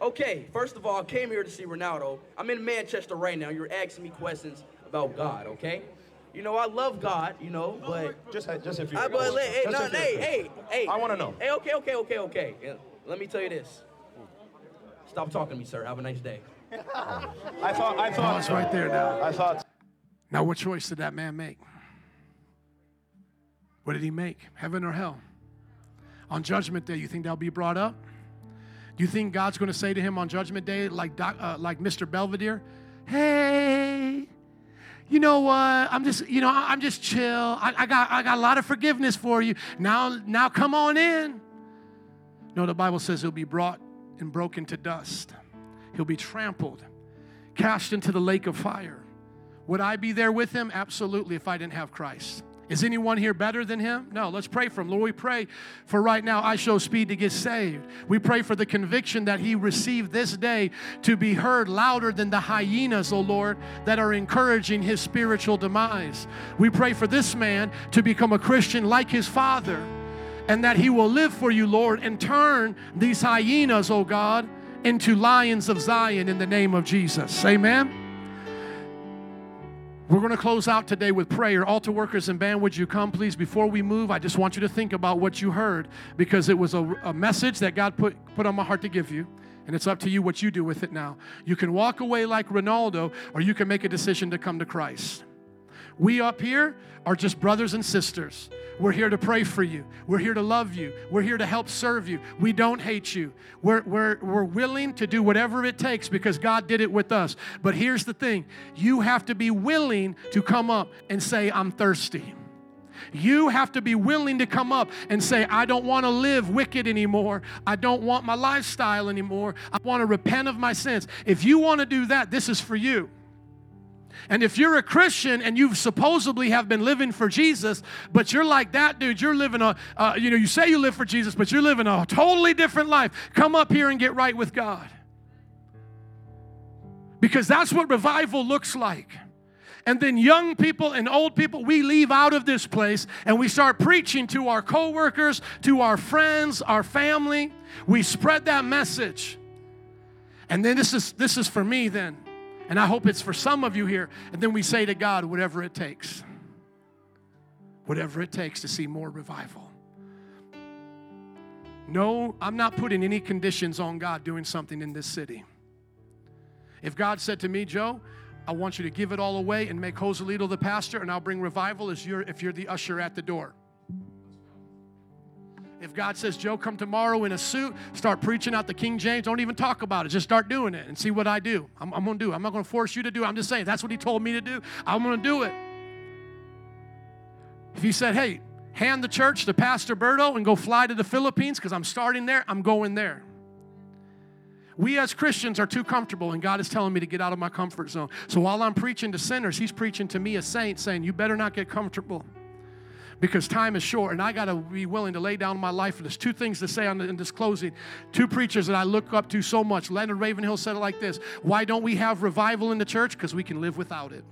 Okay, first of all, I came here to see Ronaldo. I'm in Manchester right now. You're asking me questions about God, okay? You know, I love God, you know, but Just, just if you're I, a but hey, Just no, if a hey, hey, hey. I wanna know. Hey, okay, okay, okay, okay. Yeah, Let me tell you this. Stop talking to me, sir. Have a nice day. I thought, I thought, Pause right there now. I thought. Now, what choice did that man make? What did he make? Heaven or hell? On Judgment Day, you think that'll be brought up? Do you think God's going to say to him on Judgment Day, like, doc, uh, like Mr. Belvedere, hey, you know what? I'm just, you know, I'm just chill. I, I, got, I got a lot of forgiveness for you. Now, now come on in. No, the Bible says he'll be brought and broken to dust. He'll be trampled, cast into the lake of fire. Would I be there with him? Absolutely, if I didn't have Christ. Is anyone here better than him? No, let's pray for him. Lord, we pray for right now, IShowSpeed to get saved. We pray for the conviction that he received this day to be heard louder than the hyenas, oh Lord, that are encouraging his spiritual demise. We pray for this man to become a Christian like his father and that he will live for you, Lord, and turn these hyenas, oh God, into lions of Zion in the name of Jesus. Amen. We're going to close out today with prayer. Altar workers and band, would you come, please? Before we move, I just want you to think about what you heard because it was a, a message that God put, put on my heart to give you. And it's up to you what you do with it now. You can walk away like Ronaldo, or you can make a decision to come to Christ. We up here are just brothers and sisters. We're here to pray for you. We're here to love you. We're here to help serve you. We don't hate you. We're, we're, we're willing to do whatever it takes because God did it with us. But here's the thing you have to be willing to come up and say, I'm thirsty. You have to be willing to come up and say, I don't want to live wicked anymore. I don't want my lifestyle anymore. I want to repent of my sins. If you want to do that, this is for you. And if you're a Christian and you supposedly have been living for Jesus, but you're like that dude, you're living a, uh, you know, you say you live for Jesus, but you're living a totally different life. Come up here and get right with God. Because that's what revival looks like. And then young people and old people, we leave out of this place and we start preaching to our coworkers, to our friends, our family. We spread that message. And then this is this is for me then. And I hope it's for some of you here. And then we say to God, whatever it takes. Whatever it takes to see more revival. No, I'm not putting any conditions on God doing something in this city. If God said to me, Joe, I want you to give it all away and make Joselito the pastor, and I'll bring revival as you're, if you're the usher at the door. If God says, Joe, come tomorrow in a suit, start preaching out the King James, don't even talk about it. Just start doing it and see what I do. I'm, I'm going to do it. I'm not going to force you to do it. I'm just saying, that's what He told me to do. I'm going to do it. If He said, hey, hand the church to Pastor Berto and go fly to the Philippines because I'm starting there, I'm going there. We as Christians are too comfortable, and God is telling me to get out of my comfort zone. So while I'm preaching to sinners, He's preaching to me, a saint, saying, You better not get comfortable because time is short and I got to be willing to lay down my life. And there's two things to say on in this closing. Two preachers that I look up to so much. Leonard Ravenhill said it like this Why don't we have revival in the church? Because we can live without it.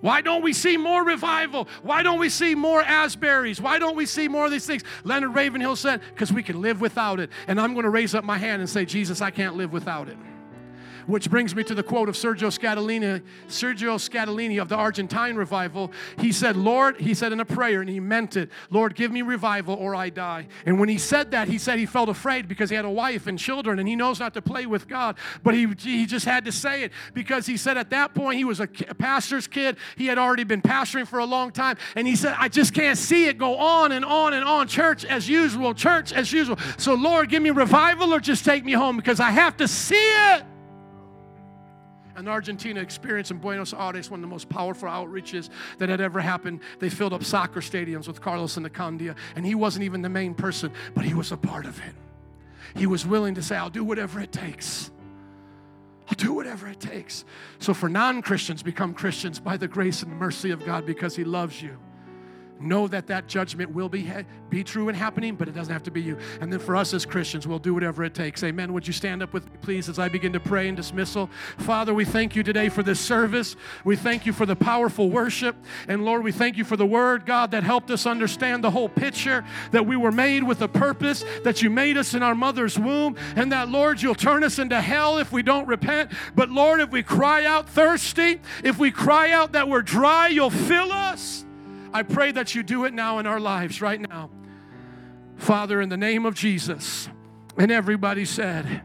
Why don't we see more revival? Why don't we see more Asbury's? Why don't we see more of these things? Leonard Ravenhill said, because we can live without it. And I'm going to raise up my hand and say, Jesus, I can't live without it. Which brings me to the quote of Sergio Scataglini, Sergio Scataglini of the Argentine revival. He said, Lord, he said in a prayer, and he meant it, Lord, give me revival or I die. And when he said that, he said he felt afraid because he had a wife and children and he knows not to play with God. But he, he just had to say it because he said at that point he was a pastor's kid. He had already been pastoring for a long time. And he said, I just can't see it go on and on and on. Church as usual, church as usual. So, Lord, give me revival or just take me home because I have to see it an Argentina experience in Buenos Aires, one of the most powerful outreaches that had ever happened. They filled up soccer stadiums with Carlos and Annacondia, and he wasn't even the main person, but he was a part of it. He was willing to say, I'll do whatever it takes. I'll do whatever it takes. So, for non Christians, become Christians by the grace and mercy of God because He loves you. Know that that judgment will be, be true and happening, but it doesn't have to be you. And then for us as Christians, we'll do whatever it takes. Amen. Would you stand up with me, please, as I begin to pray in dismissal? Father, we thank you today for this service. We thank you for the powerful worship. And Lord, we thank you for the word, God, that helped us understand the whole picture, that we were made with a purpose, that you made us in our mother's womb, and that, Lord, you'll turn us into hell if we don't repent. But Lord, if we cry out thirsty, if we cry out that we're dry, you'll fill us. I pray that you do it now in our lives right now. Father, in the name of Jesus. And everybody said,